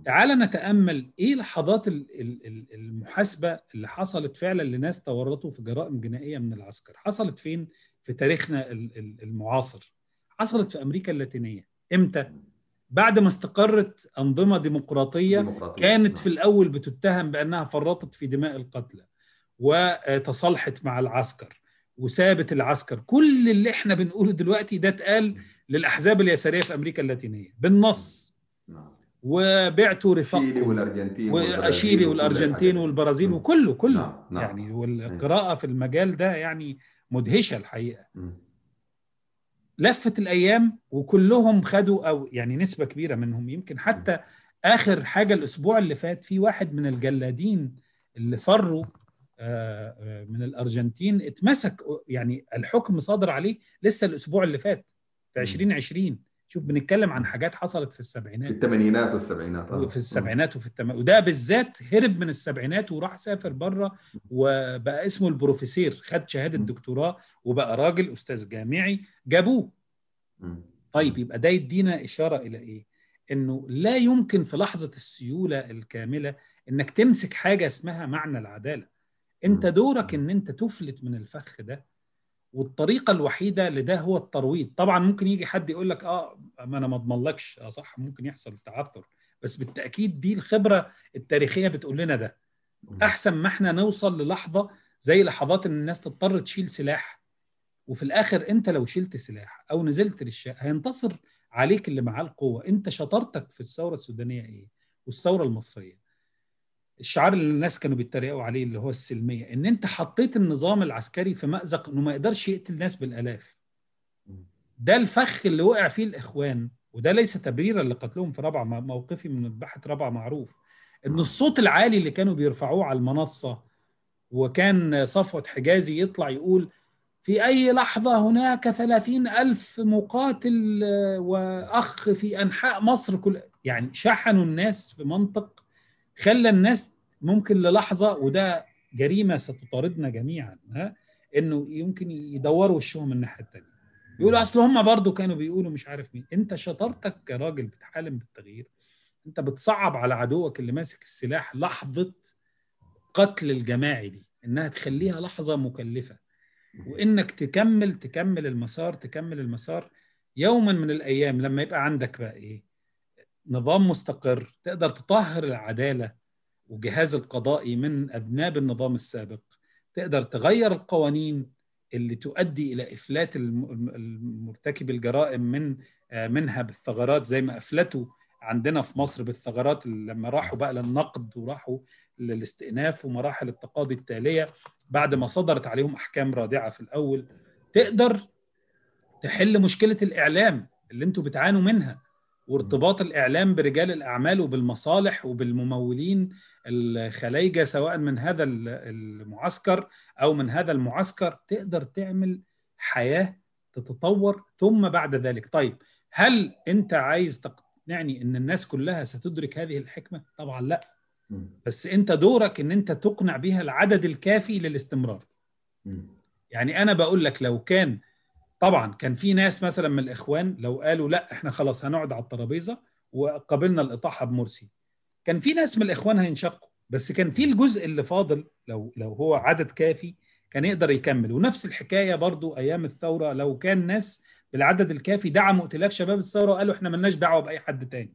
تعال نتأمل إيه لحظات المحاسبة اللي حصلت فعلا لناس تورطوا في جرائم جنائية من العسكر. حصلت فين؟ في تاريخنا المعاصر. حصلت في أمريكا اللاتينية. إمتى؟ بعد ما استقرت أنظمة ديمقراطية, ديمقراطية. كانت في الأول بتتهم بأنها فرطت في دماء القتلى. وتصالحت مع العسكر وسابت العسكر. كل اللي إحنا بنقوله دلوقتي ده اتقال للأحزاب اليسارية في أمريكا اللاتينية بالنص. وبعتوا رفاق شيلي والأرجنتين وشيلي والأرجنتين والبرازيل وكله كله. نعم. نعم. يعني والقراءة في المجال ده يعني مدهشة الحقيقة. لفت الأيام وكلهم خدوا أو يعني نسبة كبيرة منهم يمكن حتى آخر حاجة الأسبوع اللي فات في واحد من الجلادين اللي فروا من الأرجنتين اتمسك يعني الحكم صادر عليه لسه الأسبوع اللي فات في 2020 شوف بنتكلم عن حاجات حصلت في السبعينات. في الثمانينات والسبعينات في السبعينات وفي التم... وده بالذات هرب من السبعينات وراح سافر بره وبقى اسمه البروفيسير خد شهادة دكتوراه وبقى راجل أستاذ جامعي جابوه. طيب يبقى ده يدينا إشارة إلى إيه؟ إنه لا يمكن في لحظة السيولة الكاملة إنك تمسك حاجة اسمها معنى العدالة. انت دورك ان انت تفلت من الفخ ده والطريقة الوحيدة لده هو الترويض. طبعا ممكن يجي حد يقول لك آه ما أنا ما أضمنلكش. آه صح ممكن يحصل تعثر. بس بالتأكيد دي الخبرة التاريخية بتقول لنا ده. أحسن ما إحنا نوصل للحظة زي لحظات إن الناس تضطر تشيل سلاح. وفي الآخر أنت لو شلت سلاح أو نزلت للشارع هينتصر عليك اللي معاه القوة. أنت شطارتك في الثورة السودانية إيه؟ والثورة المصرية. الشعار اللي الناس كانوا بيتريقوا عليه اللي هو السلمية إن أنت حطيت النظام العسكري في مأزق إنه ما يقدرش يقتل ناس بالآلاف. ده الفخ اللي وقع فيه الإخوان وده ليس تبريرا لقتلهم في رابعة موقفي من مذبحه رابعة معروف. إن الصوت العالي اللي كانوا بيرفعوه على المنصة وكان صفوت حجازي يطلع يقول في أي لحظة هناك ثلاثين ألف مقاتل وأخ في أنحاء مصر كل يعني شحنوا الناس في منطق خلى الناس ممكن للحظة وده جريمة ستطاردنا جميعا ها إنه يمكن يدوروا وشهم الناحية التانية. يقولوا أصل هم برضو كانوا بيقولوا مش عارف مين أنت شطارتك كراجل بتحالم بالتغيير أنت بتصعب على عدوك اللي ماسك السلاح لحظة قتل الجماعي دي إنها تخليها لحظة مكلفة. وإنك تكمل تكمل المسار تكمل المسار يوما من الأيام لما يبقى عندك بقى إيه؟ نظام مستقر تقدر تطهر العدالة وجهاز القضائي من أذناب النظام السابق. تقدر تغير القوانين اللي تؤدي إلى إفلات المرتكب الجرائم من منها بالثغرات زي ما أفلتوا عندنا في مصر بالثغرات لما راحوا بقى للنقد وراحوا للاستئناف ومراحل التقاضي التالية بعد ما صدرت عليهم أحكام رادعة في الأول. تقدر تحل مشكلة الإعلام اللي أنتوا بتعانوا منها. وارتباط الإعلام برجال الأعمال وبالمصالح وبالممولين الخلايجة سواء من هذا المعسكر أو من هذا المعسكر تقدر تعمل حياة تتطور ثم بعد ذلك. طيب هل أنت عايز تقنعني إن الناس كلها ستدرك هذه الحكمة؟ طبعا لا. بس أنت دورك إن أنت تقنع بها العدد الكافي للاستمرار. يعني أنا بقول لك لو كان طبعا كان في ناس مثلا من الإخوان لو قالوا لا إحنا خلاص هنقعد على الترابيزة وقبلنا الإطاحة بمرسي. كان في ناس من الإخوان هينشقوا بس كان في الجزء اللي فاضل لو لو هو عدد كافي كان يقدر يكمل. ونفس الحكاية برضو أيام الثورة لو كان ناس بالعدد الكافي دعموا ائتلاف شباب الثورة وقالوا إحنا ملناش دعوة بأي حد تاني.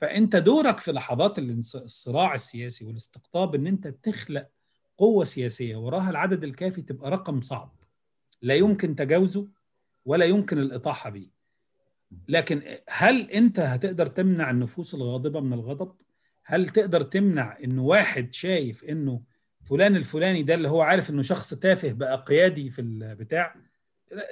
فأنت دورك في لحظات الصراع السياسي والاستقطاب إن أنت تخلق قوة سياسية وراها العدد الكافي تبقى رقم صعب. لا يمكن تجاوزه ولا يمكن الإطاحة به لكن هل أنت هتقدر تمنع النفوس الغاضبة من الغضب؟ هل تقدر تمنع انه واحد شايف إنه فلان الفلاني ده اللي هو عارف إنه شخص تافه بقى قيادي في البتاع؟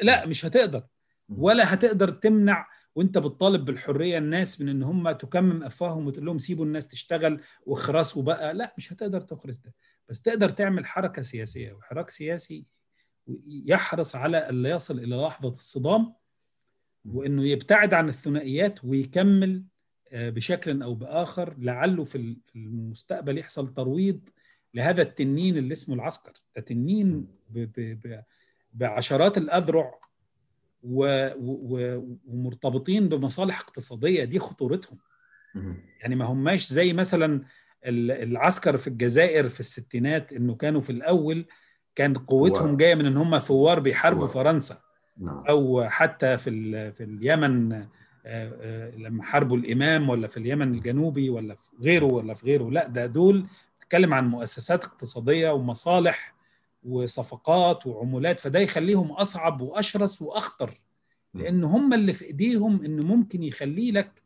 لا مش هتقدر. ولا هتقدر تمنع وأنت بتطالب بالحرية الناس من إن هم تكمم أفواههم وتقول لهم سيبوا الناس تشتغل واخرسوا بقى. لا مش هتقدر تخرس ده. بس تقدر تعمل حركة سياسية. وحراك سياسي يحرص على الا يصل إلى لحظة الصدام وإنه يبتعد عن الثنائيات ويكمل بشكل أو بآخر لعله في المستقبل يحصل ترويض لهذا التنين اللي اسمه العسكر. ده تنين ب ب ب بعشرات الأذرع ومرتبطين بمصالح اقتصادية. دي خطورتهم. يعني ما هماش زي مثلا العسكر في الجزائر في الستينات إنه كانوا في الأول كان قوتهم جاية من إن هم ثوار بيحاربوا فرنسا. أو حتى في في اليمن لما حاربوا الإمام ولا في اليمن الجنوبي ولا في غيره ولا في غيره. لا ده دول بتتكلم عن مؤسسات اقتصادية ومصالح وصفقات وعمولات. فده يخليهم أصعب وأشرس وأخطر. لأن هم اللي في إيديهم انه ممكن يخلي لك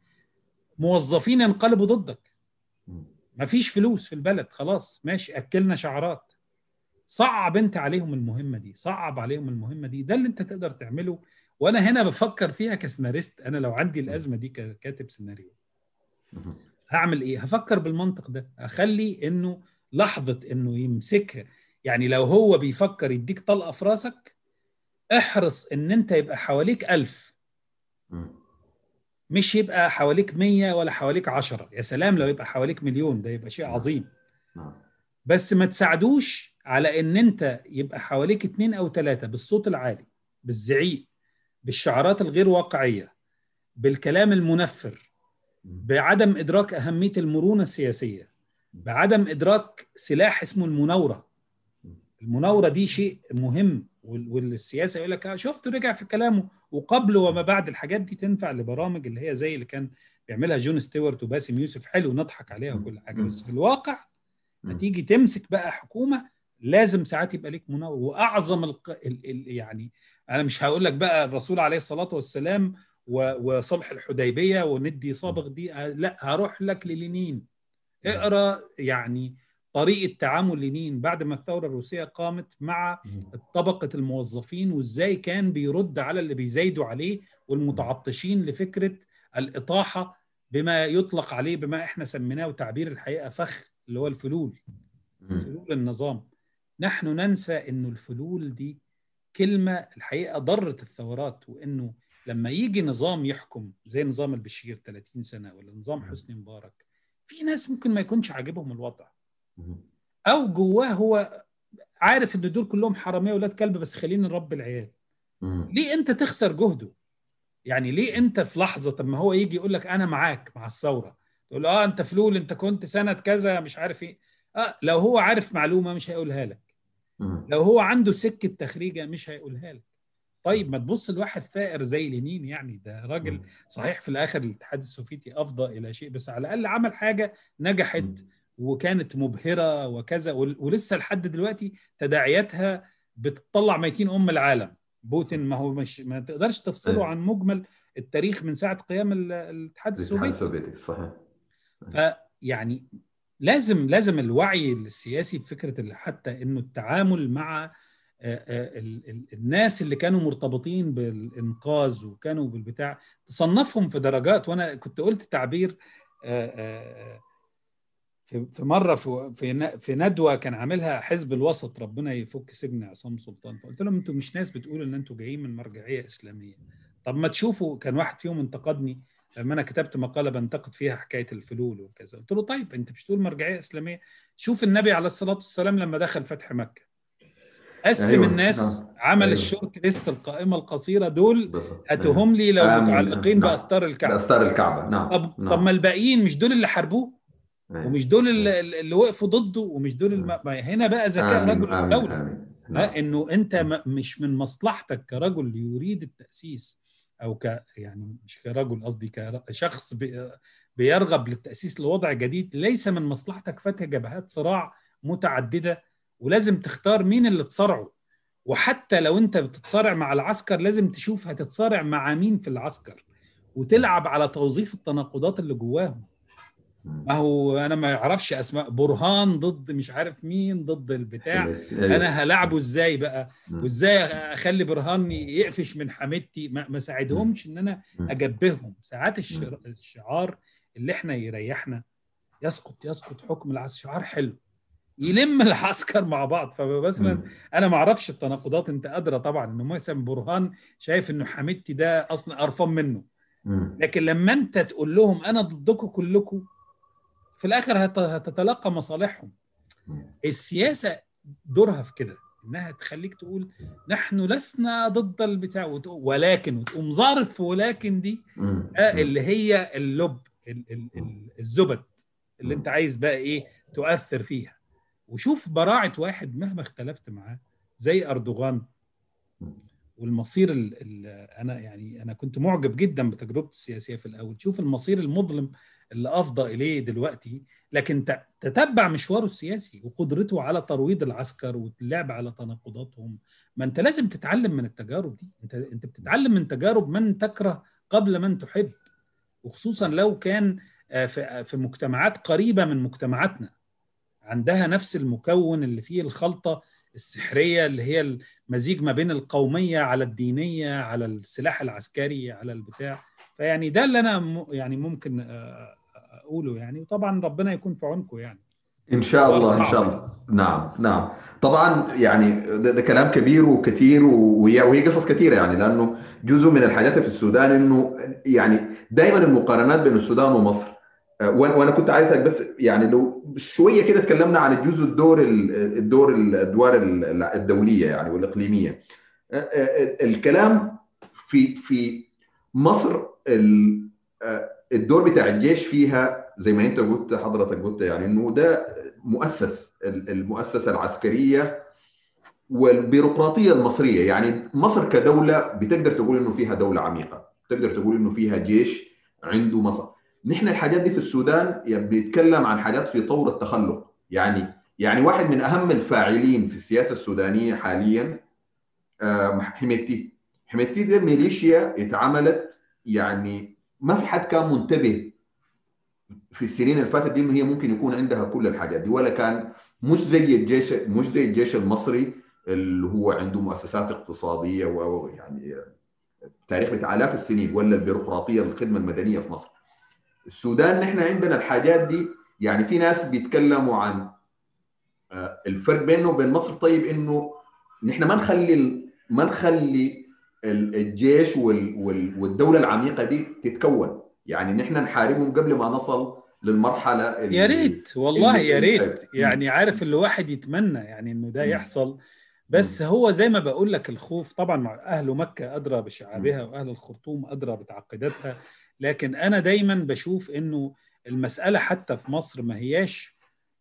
موظفين ينقلبوا ضدك. مفيش فلوس في البلد خلاص ماشي أكلنا شعارات. صعب انت عليهم المهمة دي صعب عليهم المهمة دي. ده اللي انت تقدر تعمله. وأنا هنا بفكر فيها كسناريست أنا لو عندي الأزمة دي ككاتب سيناريو. هعمل إيه؟ هفكر بالمنطق ده. اخلي انه لحظة انه يمسكها يعني لو هو بيفكر يديك طلقة في راسك احرص ان انت يبقى حواليك ألف. مش يبقى حواليك مية ولا حواليك عشرة. يا سلام لو يبقى حواليك مليون ده يبقى شيء عظيم. بس ما تساعدوش على إن أنت يبقى حواليك اتنين أو ثلاثة بالصوت العالي بالزعيق بالشعارات الغير واقعية بالكلام المنفر بعدم إدراك أهمية المرونة السياسية بعدم إدراك سلاح اسمه المناورة. المناورة دي شيء مهم والسياسة يقول لك شفت رجع في كلامه وقبل وما بعد الحاجات دي تنفع لبرامج اللي هي زي اللي كان بيعملها جون ستيوارت وباسم يوسف حلو نضحك عليها وكل حاجة بس في الواقع هتيجي تمسك بقى حكومة لازم ساعات يبقى ليك مناورة وأعظم الق... ال... ال... يعني أنا مش هقول لك بقى الرسول عليه الصلاة والسلام وصلح الحديبية وندي صابغ دي لا هروح لك للينين. اقرأ يعني طريقة تعامل لينين. بعد ما الثورة الروسية قامت مع طبقة الموظفين وإزاي كان بيرد على اللي بيزايدوا عليه والمتعطشين لفكرة الإطاحة بما يطلق عليه بما إحنا سميناه تعبير الحقيقة فخ اللي هو الفلول. فلول النظام. نحن ننسى إنه الفلول دي كلمة الحقيقة ضرت الثورات وإنه لما يجي نظام يحكم زي نظام البشير 30 سنة ولا نظام حسني مبارك في ناس ممكن ما يكونش عاجبهم الوضع. أو جواه هو عارف إن دول كلهم حرامية ولاد كلب بس خلينا نربي العيال. ليه أنت تخسر جهده؟ يعني ليه أنت في لحظة طب ما هو يجي يقول لك أنا معاك مع الثورة تقول آه أنت فلول أنت كنت سنة كذا مش عارف إيه. آه لو هو عارف معلومة مش هيقولها لك. لو هو عنده سكة تخريجة مش هيقولها لك. طيب ما تبص لواحد ثائر زي لينين يعني ده راجل صحيح في الآخر الاتحاد السوفيتي أفضى إلى شيء بس على الأقل عمل حاجة نجحت وكانت مبهرة وكذا ولسه لحد دلوقتي تداعياتها بتطلع ميتين أم العالم. بوتين ما هو مش ما تقدرش تفصله عن مجمل التاريخ من ساعة قيام الاتحاد السوفيتي. السوفيتي صحيح. فيعني لازم لازم الوعي السياسي بفكره حتى إنه التعامل مع الناس اللي كانوا مرتبطين بالإنقاذ وكانوا بالبتاع تصنفهم في درجات. وأنا كنت قلت تعبير في مرة في في ندوة كان عاملها حزب الوسط ربنا يفك سجن عصام سلطان. فقلت لهم أنتوا مش ناس بتقولوا إن أنتوا جايين من مرجعية إسلامية. طب ما تشوفوا كان واحد فيهم انتقدني لما أنا كتبت مقالة بنتقد فيها حكاية الفلول وكذا. قلت له طيب أنت مش تقول مرجعية إسلامية. شوف النبي عليه الصلاة والسلام لما دخل فتح مكة. قسم أيوة. الناس آه. عمل أيوة. الشورت ليست القائمة القصيرة. دول هاتهم لي لو متعلقين نعم. بأستار الكعبة. بأستار الكعبة. نعم. طب نعم. طب ما الباقيين مش دول اللي حاربوه؟ أيوة. ومش دول اللي, اللي وقفوا ضده؟ ومش دول الم... هنا بقى ذكاء رجل الدولة. نعم. إنه أنت مش من مصلحتك كرجل يريد التأسيس. أو ك يعني مش كرجل قصدي كشخص بيرغب للتأسيس لوضع جديد ليس من مصلحتك فتح جبهات صراع متعددة ولازم تختار مين اللي تصارعه. وحتى لو أنت بتتصارع مع العسكر لازم تشوف هتتصارع مع مين في العسكر وتلعب على توظيف التناقضات اللي جواهم. ما هو أنا ما أعرفش أسماء. برهان ضد مش عارف مين ضد البتاع. أنا هلعبه إزاي بقى؟ وإزاي أخلي برهان يقفش من حميدتي؟ ما, ما ساعدهمش إن أنا أجبههم. ساعات الشعار اللي إحنا يريحنا يسقط يسقط حكم العسكر. شعار حلو. يلم العسكر مع بعض. فمثلا أنا ما أعرفش التناقضات. أنت أدرى طبعا انه مثلا برهان شايف إنه حميدتي ده أصلا قرفان منه. لكن لما أنت تقول لهم أنا ضدكم كلكم في الآخر هتتلقى مصالحهم. السياسة دورها في كده إنها تخليك تقول نحن لسنا ضد البتاع ولكن وتقوم ظارف ولكن دي اللي هي اللب الزبد اللي انت عايز بقى إيه تؤثر فيها. وشوف براعة واحد مهما اختلفت معاه زي أردوغان. والمصير ال ال أنا يعني أنا كنت معجب جدا بتجربته السياسية في الأول. شوف المصير المظلم اللي أفضى إليه دلوقتي لكن تتبع مشواره السياسي وقدرته على ترويض العسكر واللعب على تناقضاتهم. ما أنت لازم تتعلم من التجارب دي. أنت أنت بتتعلم من تجارب من تكره قبل من تحب. وخصوصا لو كان في في مجتمعات قريبة من مجتمعاتنا. عندها نفس المكون اللي فيه الخلطة السحرية اللي هي المزيج ما بين القومية على الدينية على السلاح العسكري على البتاع. فيعني ده اللي أنا يعني ممكن اقوله يعني وطبعا ربنا يكون في عونكم يعني. إن شاء الله إن شاء الله. نعم نعم. طبعا يعني ده, ده كلام كبير وكثير وهي قصص كثيره يعني لأنه جزء من الحاجات في السودان إنه يعني دائما المقارنات بين السودان ومصر. وأنا كنت عايزك بس يعني لو شوية كده تكلمنا عن الجزء الدور الدور الأدوار الدولية يعني والإقليمية. الكلام في في مصر الدور بتاع الجيش فيها زي ما انت قلت حضرتك قلت يعني إنه ده مؤسس المؤسسة العسكرية والبيروقراطية المصرية. يعني مصر كدولة بتقدر تقول إنه فيها دولة عميقة تقدر تقول إنه فيها جيش عنده مصر. نحن الحاجات دي في السودان يعني بيتكلم عن حاجات في طور التخلق. يعني يعني واحد من أهم الفاعلين في السياسة السودانية حاليا حميدتي. حميدتي دي ميليشيا اتعملت يعني ما في حد كان منتبه في السنين اللي فاتت دي هي ممكن يكون عندها كل الحاجات دي. ولا كان مش زي الجيش مش زي الجيش المصري اللي هو عنده مؤسسات اقتصادية ويعني تاريخ بتاع آلاف السنين ولا البيروقراطية الخدمة المدنية في مصر. السودان نحن عندنا الحاجات دي يعني في ناس بيتكلموا عن الفرق بينه وبين مصر. طيب إنه نحن ما نخلي ما نخلي الجيش والدولة العميقة دي تتكون. يعني نحن نحاربهم قبل ما نصل للمرحلة اللي يا ريت والله يا ريت. يعني عارف الواحد يتمنى يعني إنه ده يحصل. بس هو زي ما بقول لك الخوف طبعا مع أهل مكة أدرى بشعابها وأهل الخرطوم أدرى بتعقيداتها. لكن أنا دايما بشوف إنه المسألة حتى في مصر ما هياش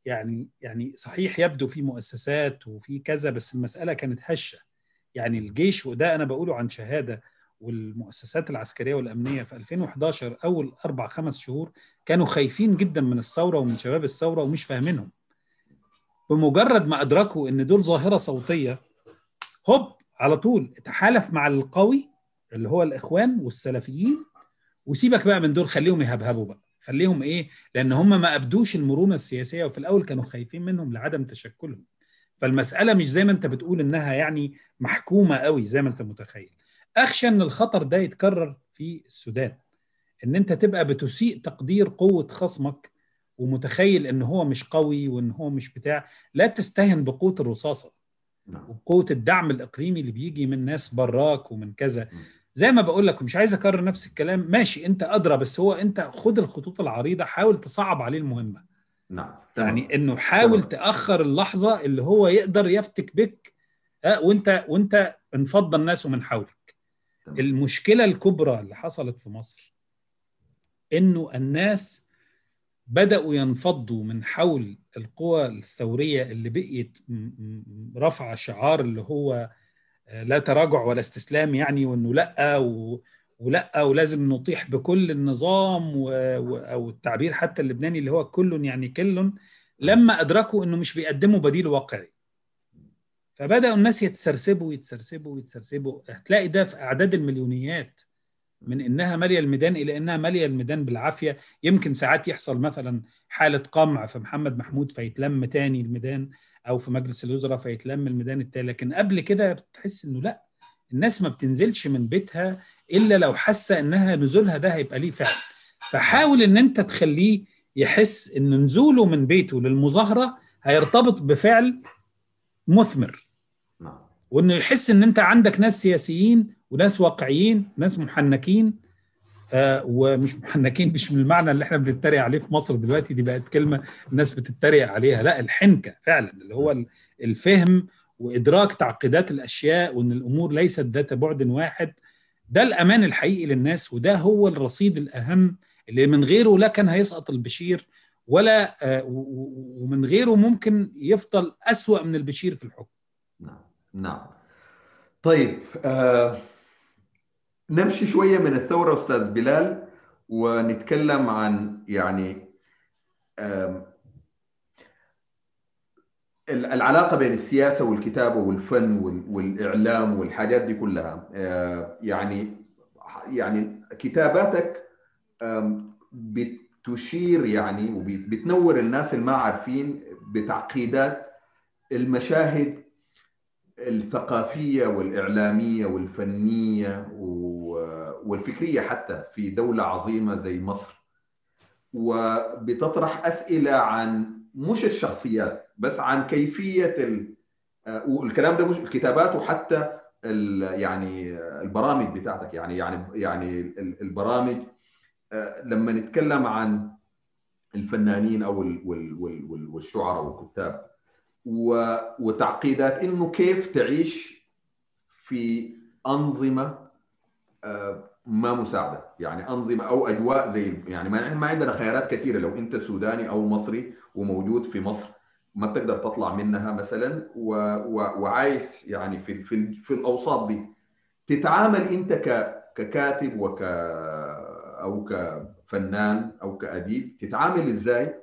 يعني يعني صحيح يبدو في مؤسسات وفي كذا بس المسألة كانت هشة. يعني الجيش وده أنا بقوله عن شهادة والمؤسسات العسكرية والأمنية في 2011 أول أربع خمس شهور كانوا خايفين جدا من الثورة ومن شباب الثورة ومش فاهمينهم. بمجرد ما أدركوا إن دول ظاهرة صوتية هوب على طول تحالف مع القوي اللي هو الإخوان والسلفيين وسيبك بقى من دول خليهم يهبهبوا بقى. خليهم إيه؟ لأن هم ما أبدوش المرونة السياسية وفي الأول كانوا خايفين منهم لعدم تشكلهم. فالمسألة مش زي ما أنت بتقول إنها يعني محكومة قوي زي ما أنت متخيل. أخشى أن الخطر ده يتكرر في السودان. إن أنت تبقى بتسيء تقدير قوة خصمك ومتخيل إن هو مش قوي وإن هو مش بتاع لا تستهن بقوة الرصاصة وبقوة الدعم الإقليمي اللي بيجي من ناس براك ومن كذا. زي ما بقول لك مش عايز أكرر نفس الكلام. ماشي أنت أدرى بس هو أنت خد الخطوط العريضة حاول تصعب عليه المهمة. نعم يعني إنه حاول تأخر اللحظة اللي هو يقدر يفتك بك ها وأنت وأنت انفض الناس من حولك. المشكلة الكبرى اللي حصلت في مصر إنه الناس بدأوا ينفضوا من حول القوى الثورية اللي بقيت رفع شعار اللي هو لا تراجع ولا استسلام يعني وإنه لأ ولأ ولازم نطيح بكل النظام. و... أو التعبير حتى اللبناني اللي هو كل يعني كل لما أدركوا إنه مش بيقدموا بديل واقعي فبداوا الناس يتسرسبوا يتسرسبوا يتسرسبوا. هتلاقي ده في أعداد المليونيات من إنها مالية الميدان إلى إنها مالية الميدان بالعافية. يمكن ساعات يحصل مثلا حالة قمع في محمد محمود فيتلم تاني الميدان أو في مجلس الوزراء فيتلم الميدان التاني. لكن قبل كده بتحس إنه لأ الناس ما بتنزلش من بيتها إلا لو حاسة إنها نزولها ده هيبقى ليه فعل. فحاول إن أنت تخليه يحس إن نزوله من بيته للمظاهرة هيرتبط بفعل مثمر. وانه يحس إن أنت عندك ناس سياسيين وناس واقعيين وناس محنكين آه ومش محنكين مش من المعنى اللي إحنا بنتريق عليه في مصر دلوقتي دي بقت كلمة الناس بتتريق عليها. لا الحنكة فعلا اللي هو الفهم وإدراك تعقيدات الأشياء وإن الأمور ليست ذات بعد واحد ده الأمان الحقيقي للناس وده هو الرصيد الأهم اللي من غيره لا كان هيسقط البشير ولا آه ومن غيره ممكن يفضل أسوأ من البشير في الحكم. نعم. طيب آه نمشي شوية من الثورة أستاذ بلال ونتكلم عن يعني آه العلاقة بين السياسة والكتابة والفن والإعلام والحاجات دي كلها. آه يعني يعني كتاباتك بتشير يعني وبتنور الناس اللي ما عارفين بتعقيدات المشاهد الثقافية والإعلامية والفنية والفكرية حتى في دولة عظيمة زي مصر. وبتطرح أسئلة عن مش الشخصيات بس عن كيفية ال... والكلام ده مش الكتابات وحتى ال... يعني البرامج بتاعتك. يعني يعني يعني البرامج لما نتكلم عن الفنانين أو والشعراء والكتاب وتعقيدات إنه كيف تعيش في أنظمة ما مساعدة. يعني أنظمة أو أجواء زي يعني ما عندنا خيارات كثيرة. لو أنت سوداني أو مصري وموجود في مصر ما بتقدر تطلع منها مثلا وعايش يعني في في في الأوساط دي. تتعامل أنت ككاتب وك أو كفنان أو كأديب تتعامل إزاي؟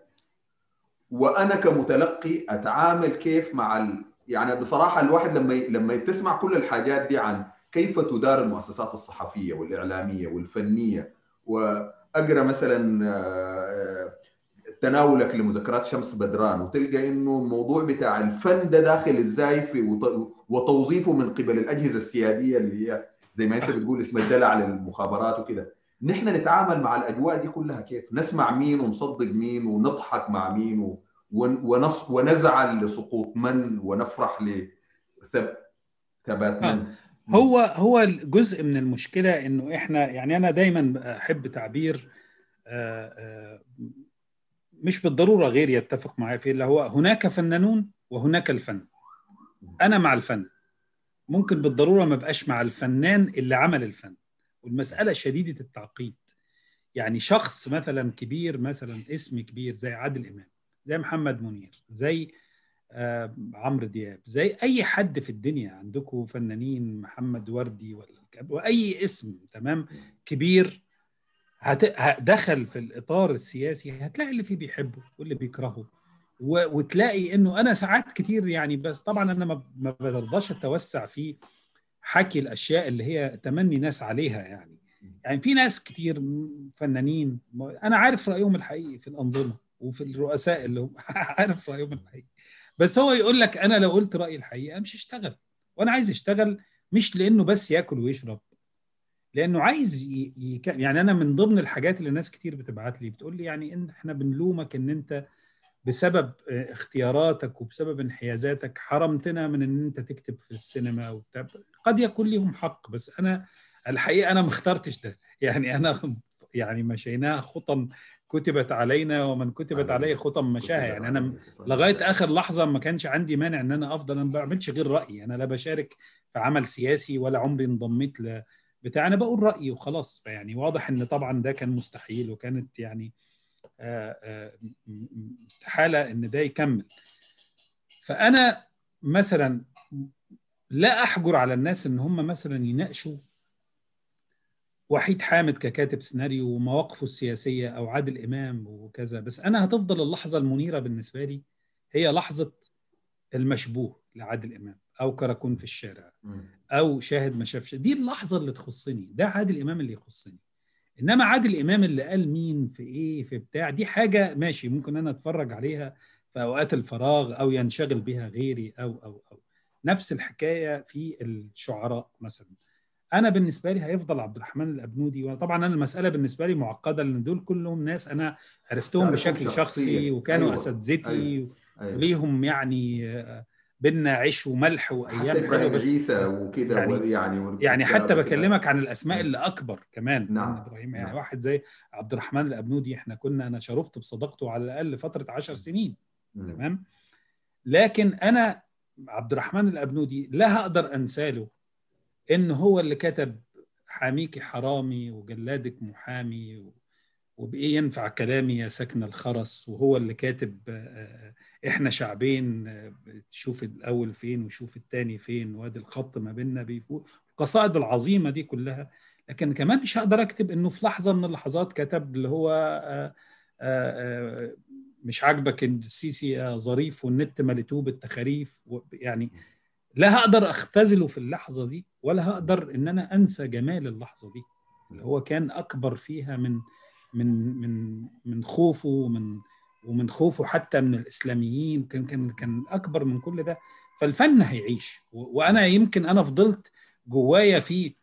وأنا كمتلقي أتعامل كيف مع ال... يعني بصراحة الواحد لما ي... لما تسمع كل الحاجات دي عن كيف تدار المؤسسات الصحفية والإعلامية والفنية وأقرأ مثلا تناولك لمذكرات شمس بدران وتلقى إنه الموضوع بتاع الفن ده داخل إزاي في وتوظيفه من قبل الأجهزة السيادية اللي هي زي ما أنت بتقول اسم الدلع للمخابرات وكده. نحن نتعامل مع الأجواء دي كلها كيف؟ نسمع مين ونصدق مين ونضحك مع مين و... ونص... ونزعل لسقوط من ونفرح لثبات من. هو هو جزء من المشكلة إنه إحنا يعني أنا دايما أحب تعبير مش بالضرورة غير يتفق معي فيه اللي هو هناك فنانون وهناك الفن. أنا مع الفن. ممكن بالضرورة ما بقاش مع الفنان اللي عمل الفن. والمسألة شديدة التعقيد يعني شخص مثلا كبير مثلا اسم كبير زي عادل إمام زي محمد منير زي آه عمرو دياب زي أي حد في الدنيا عندكم فنانين محمد وردي ولا وأي اسم تمام كبير. دخل في الإطار السياسي هتلاقي اللي فيه بيحبه واللي بيكرهه. وتلاقي إنه أنا ساعات كتير يعني بس طبعا أنا ما, ما برضاش أتوسع في حكي الأشياء اللي هي تمني ناس عليها يعني. يعني في ناس كتير فنانين أنا عارف رأيهم الحقيقي في الأنظمة وفي الرؤساء اللي هم عارف رأيهم الحقيقي. بس هو يقول لك أنا لو قلت رأيي الحقيقة مش هشتغل. وأنا عايز اشتغل مش لأنه بس ياكل ويشرب لأنه عايز ي... ي... يعني أنا من ضمن الحاجات اللي ناس كتير بتبعت لي بتقول لي يعني إن إحنا بنلومك إن أنت بسبب اختياراتك وبسبب انحيازاتك حرمتنا من إن أنت تكتب في السينما وبتاع قد يكون لهم حق بس أنا الحقيقة أنا ما اخترتش ده. يعني أنا يعني مشيناها خطا كتبت علينا ومن كتبت عليه خطا مشاها. يعني أنا لغاية آخر لحظة ما كانش عندي مانع إن أنا أفضل أنا ما بعملش غير رأيي. أنا لا بشارك في عمل سياسي ولا عمري انضميت ل بتاع. أنا بقول رأيي وخلاص. فيعني واضح إن طبعا ده كان مستحيل وكانت يعني استحاله إن ده يكمل. فأنا مثلا لا أحجر على الناس إن هم مثلا يناقشوا وحيد حامد ككاتب سيناريو ومواقفه السياسية أو عادل إمام وكذا بس أنا هتفضل اللحظة المنيرة بالنسبة لي هي لحظة المشبوه لعادل إمام أو كراكون في الشارع أو شاهد ما شافش. دي اللحظة اللي تخصني ده عادل إمام اللي يخصني. إنما عادل إمام اللي قال مين في إيه في بتاع دي حاجة ماشي ممكن أنا أتفرج عليها في أوقات الفراغ أو ينشغل بها غيري أو أو أو نفس الحكاية في الشعراء مثلا أنا بالنسبة لي هيفضل عبد الرحمن الأبنودي وطبعا أنا المسألة بالنسبة لي معقدة لأن دول كلهم ناس أنا عرفتهم بشكل شخصي وكانوا أيوة. أساتذتي أيوة. أيوة. وليهم يعني بينا عيش وملح وأيام حلوة بس وكده يعني يعني, يعني حتى بكلمك عن الأسماء اللي أكبر كمان نعم. من إبراهيم. يعني نعم. واحد زي عبد الرحمن الأبنودي إحنا كنا أنا شرفت بصداقته على الأقل فترة 10 سنين تمام؟ لكن أنا عبد الرحمن الأبنودي لا هقدر انسى له إن هو اللي كتب حاميكي حرامي وجلادك محامي وبإيه ينفع كلامي يا سكن الخرس وهو اللي كاتب إحنا شعبين شوف الأول فين وشوف الثاني فين وأدي الخط ما بيننا بيفوق القصائد العظيمة دي كلها. لكن كمان مش هقدر أكتب إنه في لحظة من اللحظات كتب اللي هو مش عاجبك السيسي ظريف والنت مليتوه بالتخاريف يعني لا هقدر أختزله في اللحظة دي ولا هقدر إن أنا أنسى جمال اللحظة دي. اللي هو كان أكبر فيها من من من من خوفه ومن ومن خوفه حتى من الإسلاميين. كان كان كان أكبر من كل ده. فالفن هيعيش. وأنا يمكن أنا فضلت جوايا في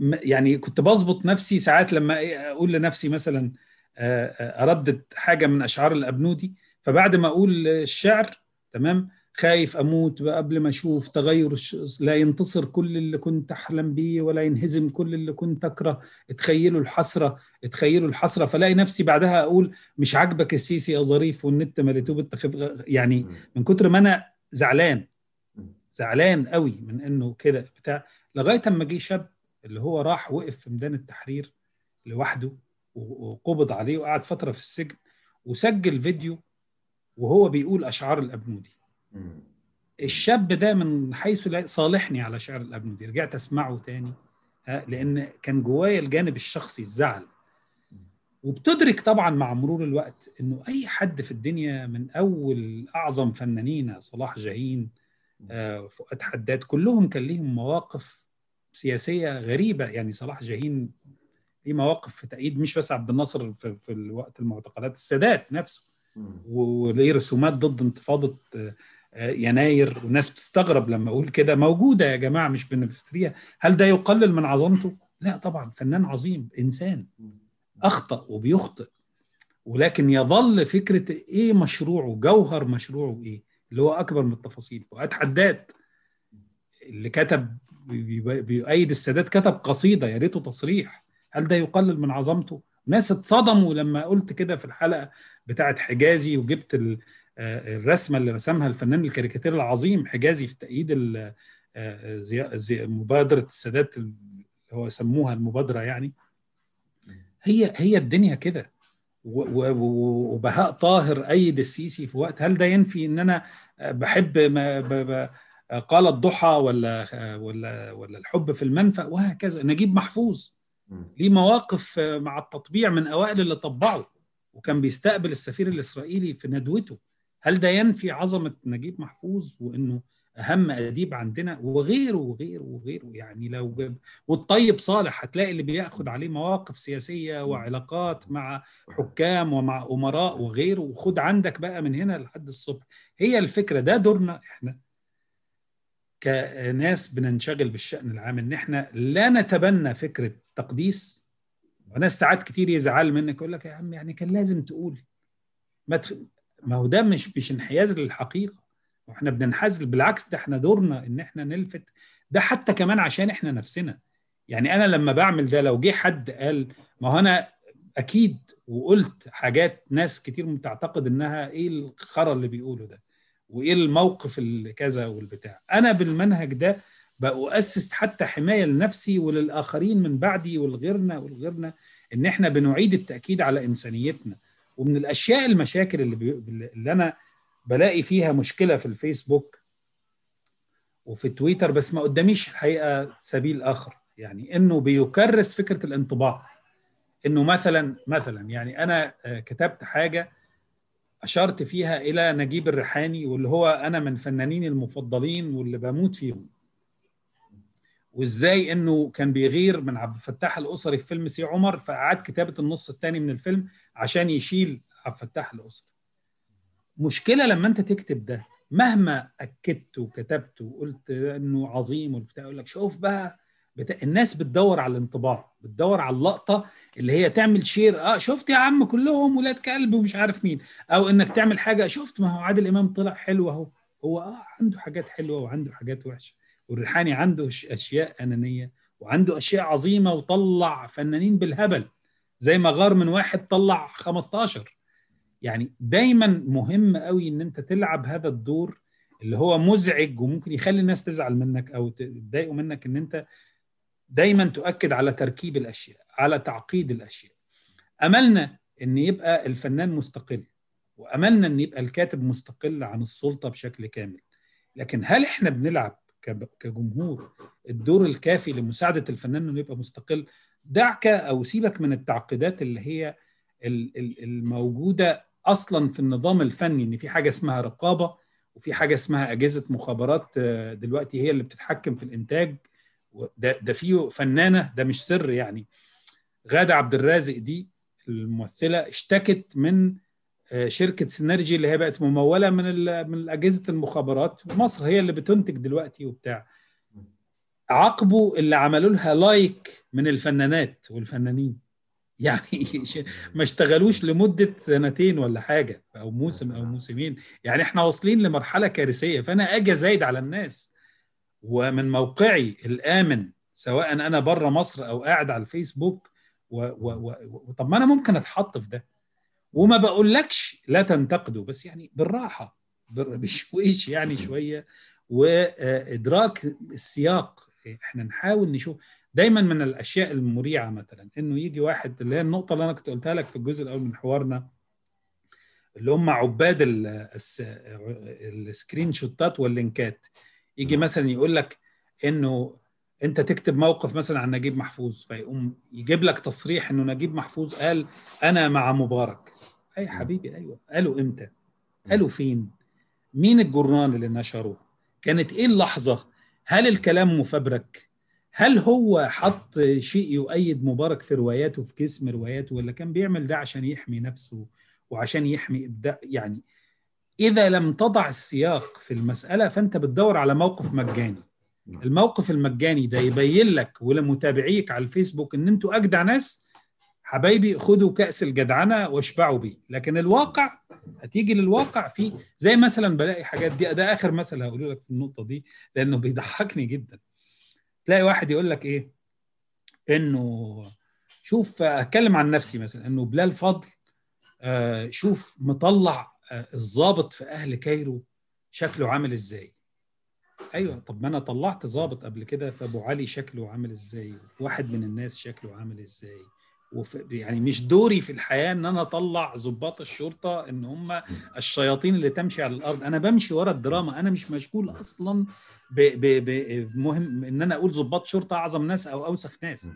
يعني كنت بظبط نفسي ساعات لما أقول لنفسي مثلا أردد حاجة من أشعار الأبنودي. فبعد ما أقول الشعر تمام خايف أموت قبل ما أشوف تغير لا ينتصر كل اللي كنت أحلم بيه ولا ينهزم كل اللي كنت أكره. اتخيلوا الحسرة اتخيلوا الحسرة. فلاقي نفسي بعدها أقول مش عاجبك السيسي يا ظريف والنت مليتوه بالتخيف يعني من كتر ما أنا زعلان. زعلان قوي من إنه كده بتاع. لغاية أما جه شاب اللي هو راح وقف في ميدان التحرير لوحده وقبض عليه وقعد فترة في السجن وسجل فيديو وهو بيقول أشعار الأبنودي. الشاب ده من حيث لا صالحني على شعر الابنودي رجعت أسمعه تاني لأن كان جوايا الجانب الشخصي الزعل. وبتدرك طبعا مع مرور الوقت إنه أي حد في الدنيا من أول أعظم فنانين صلاح جاهين آه، فؤاد حداد كلهم كان ليهم مواقف سياسية غريبة. يعني صلاح جاهين ليه مواقف في تأييد مش بس عبد الناصر في, في الوقت المعتقلات السادات نفسه. وليه رسومات ضد انتفاضة يناير والناس بتستغرب لما أقول كده موجودة يا جماعة مش بنفتريها هل ده يقلل من عظمته؟ لا طبعا فنان عظيم إنسان أخطأ وبيخطئ. ولكن يظل فكرة إيه مشروعه؟ جوهر مشروعه إيه؟ اللي هو أكبر من التفاصيل. فؤاد حداد اللي كتب بيؤيد السادات كتب قصيدة يا ريته تصريح. هل ده يقلل من عظمته؟ ناس اتصدموا لما قلت كده في الحلقة بتاعه حجازي وجبت الرسمة اللي رسمها الفنان الكاريكاتير العظيم حجازي في تأييد مبادرة السادات اللي هو سموها المبادرة يعني. هي هي الدنيا كده. وبهاء طاهر أيد السيسي في وقت. هل ده ينفي إن أنا بحب ما قال الضحى ولا ولا ولا الحب في المنفى؟ وهكذا. نجيب محفوظ. ليه مواقف مع التطبيع من أوائل اللي طبعوا. وكان بيستقبل السفير الإسرائيلي في ندوته. هل ده ينفي عظمة نجيب محفوظ وإنه أهم أديب عندنا؟ وغيره وغيره وغيره. يعني لو جاب والطيب صالح هتلاقي اللي بياخد عليه مواقف سياسية وعلاقات مع حكام ومع أمراء وغيره. وخد عندك بقى من هنا لحد الصبح. هي الفكرة ده دورنا إحنا كناس بننشغل بالشأن العام إن إحنا لا نتبنى فكرة تقديس. وناس ساعات كتير يزعل منك يقول لك يا عم يعني كان لازم تقول. ما تخ... ما هو ده مش مش انحياز للحقيقة. وإحنا بننحاز بالعكس ده إحنا دورنا إن إحنا نلفت. ده حتى كمان عشان إحنا نفسنا. يعني أنا لما بعمل ده لو جه حد قال ما هو أنا أكيد وقلت حاجات ناس كتير بتعتقد إنها إيه الخرا اللي بيقوله ده وإيه الموقف اللي كذا والبتاع. أنا بالمنهج ده بأسس حتى حماية لنفسي وللآخرين من بعدي والغيرنا والغيرنا إن إحنا بنعيد التأكيد على إنسانيتنا. ومن الأشياء المشاكل اللي, بي... اللي أنا بلاقي فيها مشكلة في الفيسبوك وفي تويتر بس ما قداميش الحقيقة سبيل آخر. يعني إنه بيكرس فكرة الانطباع. إنه مثلا مثلا يعني أنا كتبت حاجة أشرت فيها إلى نجيب الريحاني واللي هو أنا من فنانيني المفضلين واللي بموت فيهم. وازاي انه كان بيغير من عبد الفتاح الأسري في فيلم سي عمر فأعاد كتابة النص الثاني من الفيلم عشان يشيل عبد الفتاح الأسري. مشكلة لما انت تكتب ده مهما أكدت وكتبت وقلت إنه عظيم والبتاع يقول لك شوف بقى بتا... الناس بتدور على الانطباع بتدور على اللقطة اللي هي تعمل شير آه شفت يا عم كلهم ولاد كلب ومش عارف مين. أو إنك تعمل حاجة شفت ما هو عادل إمام طلع حلو أهو. هو آه عنده حاجات حلوة وعنده حاجات وحشة. والريحاني عنده أشياء أنانية وعنده أشياء عظيمة وطلع فنانين بالهبل. زي ما غار من واحد طلع 15 يعني دايما مهم قوي إن أنت تلعب هذا الدور اللي هو مزعج وممكن يخلي الناس تزعل منك أو تضايقوا منك إن أنت دايما تؤكد على تركيب الأشياء على تعقيد الأشياء. أملنا إن يبقى الفنان مستقل وأملنا إن يبقى الكاتب مستقل عن السلطة بشكل كامل. لكن هل إحنا بنلعب كجمهور الدور الكافي لمساعدة الفنان إنه يبقى مستقل. دعك أو سيبك من التعقيدات اللي هي الموجودة أصلا في النظام الفني إن في حاجة اسمها رقابة وفي حاجة اسمها أجهزة مخابرات دلوقتي هي اللي بتتحكم في الإنتاج. ده ده فيه فنانة ده مش سر يعني. غادة عبد الرازق دي الممثلة اشتكت من شركة سينرجي اللي هي بقت ممولة من من أجهزة المخابرات مصر هي اللي بتنتج دلوقتي وبتاع. عاقبوا اللي عملوا لها لايك من الفنانات والفنانين. يعني ما اشتغلوش لمدة سنتين ولا حاجة أو موسم أو موسمين. يعني إحنا واصلين لمرحلة كارثية. فأنا آجي زايد على الناس. ومن موقعي الآمن سواء أنا بره مصر أو قاعد على الفيسبوك و و و طب ما أنا ممكن أتحط في ده. وما بقولكش لا تنتقدوا بس يعني بالراحة بشويش يعني شوية. وإدراك السياق إحنا نحاول نشوف دايما من الأشياء المريعة مثلا إنه يجي واحد اللي هي النقطة اللي أنا كنت قلتها لك في الجزء الأول من حوارنا اللي هم عباد السكرين شوتات واللينكات. يجي مثلا يقول لك إنه أنت تكتب موقف مثلا عن نجيب محفوظ فيقوم يجيب لك تصريح إنه نجيب محفوظ قال أنا مع مبارك. أي حبيبي أيوه. قالوا إمتى؟ قالوا فين؟ مين الجورنال اللي نشروه كانت إيه اللحظة؟ هل الكلام مفبرك؟ هل هو حط شيء يؤيد مبارك في رواياته في جسم رواياته ولا كان بيعمل ده عشان يحمي نفسه وعشان يحمي إبداع؟ يعني إذا لم تضع السياق في المسألة فأنت بتدور على موقف مجاني. الموقف المجاني ده يبين لك ولمتابعيك على الفيسبوك إن أنتوا أجدع ناس حبايبي خدوا كأس الجدعنة واشبعوا بيه. لكن الواقع هتيجي للواقع في زي مثلا بلاقي حاجات دي ده آخر مثل هقوله لك في النقطة دي لأنه بيضحكني جدا. تلاقي واحد يقول لك إيه؟ إنه شوف أتكلم عن نفسي مثلا إنه بلال فضل آه شوف مطلع آه الضابط في أهل كايرو شكله عامل إزاي. أيوه طب ما أنا طلعت ضابط قبل كده فأبو علي شكله عامل إزاي؟ وفي واحد من الناس شكله عامل إزاي؟ يعني مش دوري في الحياة إن أنا أطلع ضباط الشرطة إن هم الشياطين اللي تمشي على الأرض. أنا بمشي ورا الدراما. أنا مش مشغول أصلا بمهم إن أنا أقول ضباط شرطة أعظم ناس أو أوسخ ناس.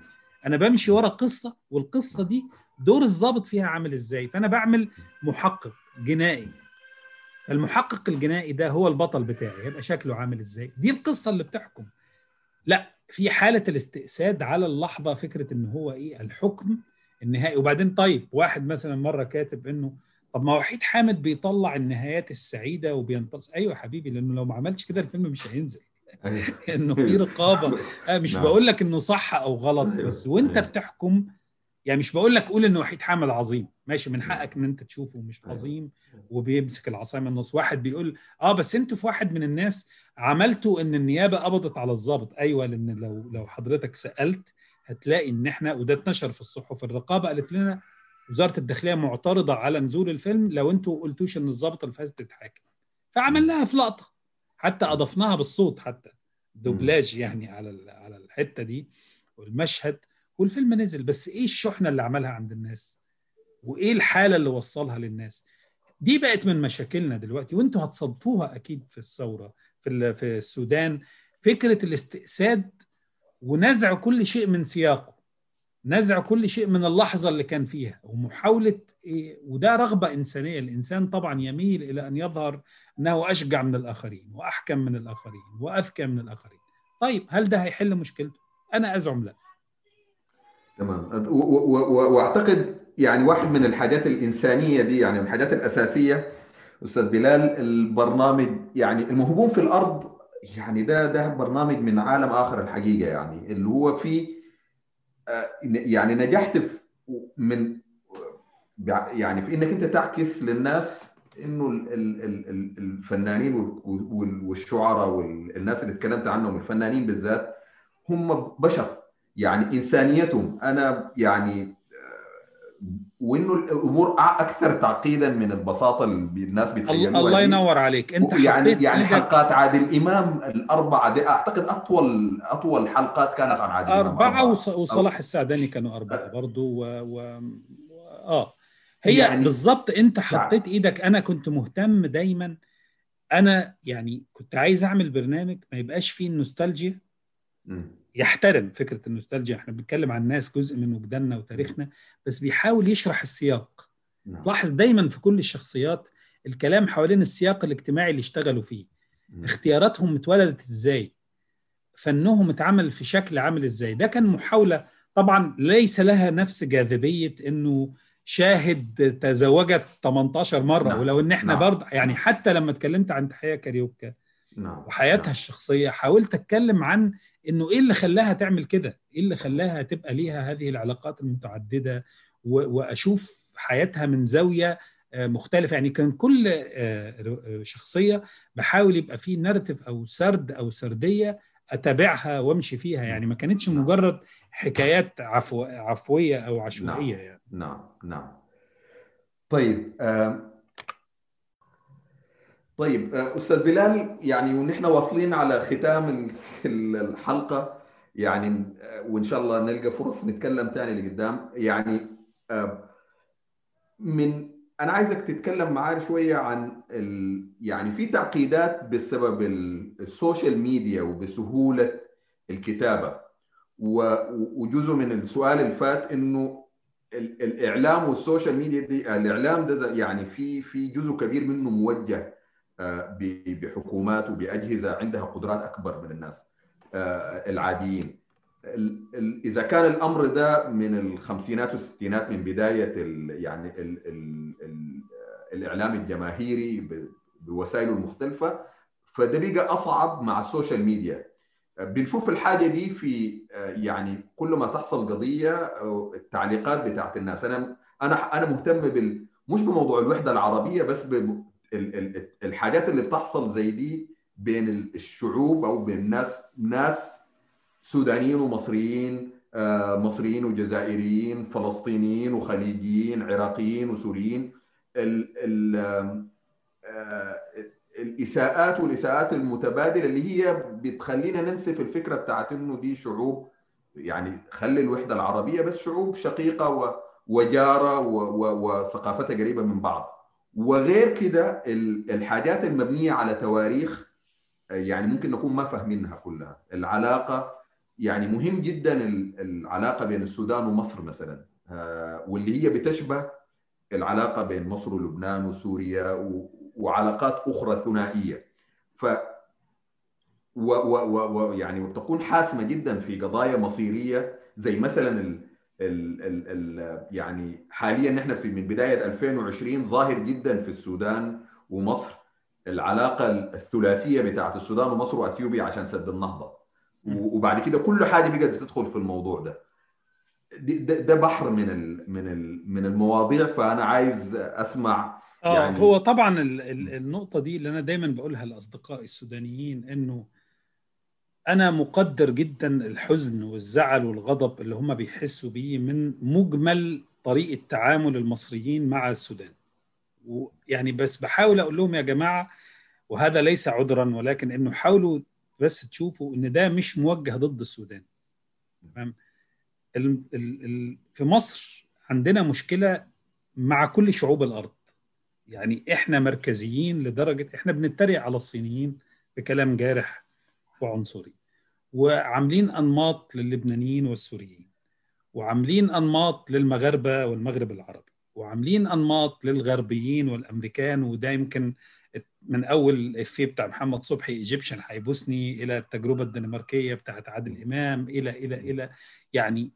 أنا بمشي ورا قصة والقصة دي دور الضابط فيها عامل إزاي؟ فأنا بعمل محقق جنائي. المحقق الجنائي ده هو البطل بتاعي. هيبقى شكله عامل إزاي؟ دي القصة اللي بتحكم. لا. في حالة الاستئساد على اللحظة فكرة إن هو إيه الحكم النهائي. وبعدين طيب واحد مثلا مرة كاتب إنه طب ما وحيد حامد بيطلع النهايات السعيدة وبينتصر أيوه يا حبيبي لأنه لو ما عملتش كده الفيلم مش هينزل. إنه في رقابة. آه مش بقول لك إنه صح أو غلط بس وأنت بتحكم يعني مش بقول لك قول ان وحيد حامد عظيم. ماشي من حقك إن أنت تشوفه مش عظيم وبيمسك العصاية من النص. واحد بيقول آه بس أنتوا في واحد من الناس عملتوا إن النيابة قبضت على الضابط. أيوه لأن لو لو حضرتك سألت هتلاقي إن إحنا وده اتنشر في الصحف الرقابة قالت لنا وزارة الداخلية معترضة على نزول الفيلم لو أنتوا قلتوش إن الضابط الفاسد تتحاكم. فعملناها في لقطة. حتى أضفناها بالصوت حتى. دوبلاج يعني على على الحتة دي. والمشهد والفيلم نزل بس إيه الشحنة اللي عملها عند الناس؟ وإيه الحالة اللي وصلها للناس؟ دي بقت من مشاكلنا دلوقتي وأنتوا هتصادفوها أكيد في الثورة في في السودان. فكرة الاستئساد ونزع كل شيء من سياقه نزع كل شيء من اللحظة اللي كان فيها ومحاولة إيه وده رغبة إنسانية. الإنسان طبعا يميل إلى أن يظهر أنه أشجع من الآخرين وأحكم من الآخرين وأذكى من الآخرين. طيب هل ده هيحل مشكلته؟ أنا أزعم لا. تمام. وأعتقد يعني واحد من الحاجات الإنسانية دي يعني من الحاجات الأساسية أستاذ بلال البرنامج يعني المهبون في الأرض يعني ده ده برنامج من عالم آخر الحقيقة يعني. اللي هو فيه يعني نجحت في من يعني في إنك أنت تعكس للناس إنه الفنانين والشعراء والناس اللي اتكلمت عنهم الفنانين بالذات هم بشر. يعني إنسانيتهم. أنا يعني وإنه الأمور أكثر تعقيدا من البساطة اللي الناس بيتخيلوها الله ينور عليك. أنت يعني يعني حلقات عادل إمام الاربعه دي أعتقد أطول أطول حلقات كانت عن عادل إمام أربعة, أربعة. وصلاح السعداني كانوا أربعة برضه و... و... آه. هي يعني بالظبط أنت حطيت إيدك. أنا كنت مهتم دايما. أنا يعني كنت عايز أعمل برنامج ما يبقاش فيه النوستالجيا. يحترم فكرة النوستالجيا إحنا بنتكلم عن ناس جزء من وجداننا وتاريخنا بس بيحاول يشرح السياق نعم. لاحظ دايما في كل الشخصيات الكلام حوالين السياق الاجتماعي اللي اشتغلوا فيه. اختياراتهم اتولدت إزاي فنهم اتعمل في شكل عامل إزاي ده كان محاولة طبعا ليس لها نفس جاذبية إنه شاهد تزوجت 18 مرة نعم. ولو إن إحنا نعم. برضه يعني حتى لما اتكلمت عن تحية كاريوكا نعم. وحياتها نعم. الشخصية حاولت أتكلم عن إنه إيه اللي خلاها تعمل كده؟ إيه اللي خلاها تبقى ليها هذه العلاقات المتعددة وأشوف حياتها من زاوية مختلفة؟ يعني كان كل شخصية بحاول يبقى فيه نارتيف أو سرد أو سردية أتابعها وأمشي فيها. يعني ما كانتش مجرد حكايات عفو عفوية أو عشوائية نعم. يعني. نعم. نعم. طيب آه طيب أستاذ بلال يعني ونحن واصلين على ختام الحلقة يعني وإن شاء الله نلقى فرص نتكلم ثاني لقدام. يعني من أنا عايزك تتكلم معايا شوية عن ال... يعني في تعقيدات بسبب السوشيال ميديا وبسهولة الكتابة. وجزء من السؤال اللي فات إنه الإعلام والسوشيال ميديا دي الإعلام ده يعني في في جزء كبير منه موجه بحكومات وبأجهزة عندها قدرات أكبر من الناس العاديين. إذا كان الأمر ده من الخمسينات والستينات من بداية ال يعني ال ال ال الإعلام الجماهيري بوسائله المختلفه فده بقى أصعب مع السوشيال ميديا. بنشوف الحاجة دي في يعني كل ما تحصل قضية التعليقات بتاعت الناس. أنا أنا أنا مهتم بال مش بموضوع الوحدة العربية بس الحاجات اللي بتحصل زي دي بين الشعوب أو بين الناس ناس سودانيين ومصريين مصريين وجزائريين فلسطينيين وخليجيين عراقيين وسوريين. ال ال الإساءات والإساءات المتبادلة اللي هي بتخلينا ننسف الفكرة بتاعت إنه دي شعوب يعني خلي الوحدة العربية بس شعوب شقيقة وجارة وثقافتها قريبة من بعض. وغير كده الحاجات المبنية على تواريخ يعني ممكن نكون ما فاهمينها كلها. العلاقة يعني مهم جدا العلاقة بين السودان ومصر مثلا. واللي هي بتشبه العلاقة بين مصر ولبنان وسوريا وعلاقات أخرى ثنائية. ف و و و يعني وتكون حاسمة جدا في قضايا مصيرية زي مثلا ال ال ال يعني حاليا نحن في من بداية 2020 ظاهر جدا في السودان ومصر. العلاقة الثلاثية بتاعت السودان ومصر وأثيوبيا عشان سد النهضة. وبعد كده كل حاجة بقت بتدخل في الموضوع ده. ده, ده بحر من ال من ال من المواضيع. فأنا عايز أسمع آه يعني هو طبعا النقطة دي اللي أنا دايما بقولها لأصدقائي السودانيين إنه أنا مقدر جدا الحزن والزعل والغضب اللي هم بيحسوا بيه من مجمل طريقة تعامل المصريين مع السودان. ويعني بس بحاول أقول لهم يا جماعة وهذا ليس عذرا ولكن إنه حاولوا بس تشوفوا إن ده مش موجه ضد السودان. تمام؟ في مصر عندنا مشكلة مع كل شعوب الأرض. يعني إحنا مركزيين لدرجة إحنا بنتريق على الصينيين بكلام جارح. وعنصري. وعاملين أنماط للبنانيين والسوريين. وعاملين أنماط للمغاربة والمغرب العربي. وعاملين أنماط للغربيين والأمريكان. وده يمكن من أول الافيه بتاع محمد صبحي إيجيبشن هيبوسني إلى التجربة الدنماركية بتاعت عادل إمام إلى إلى إلى. يعني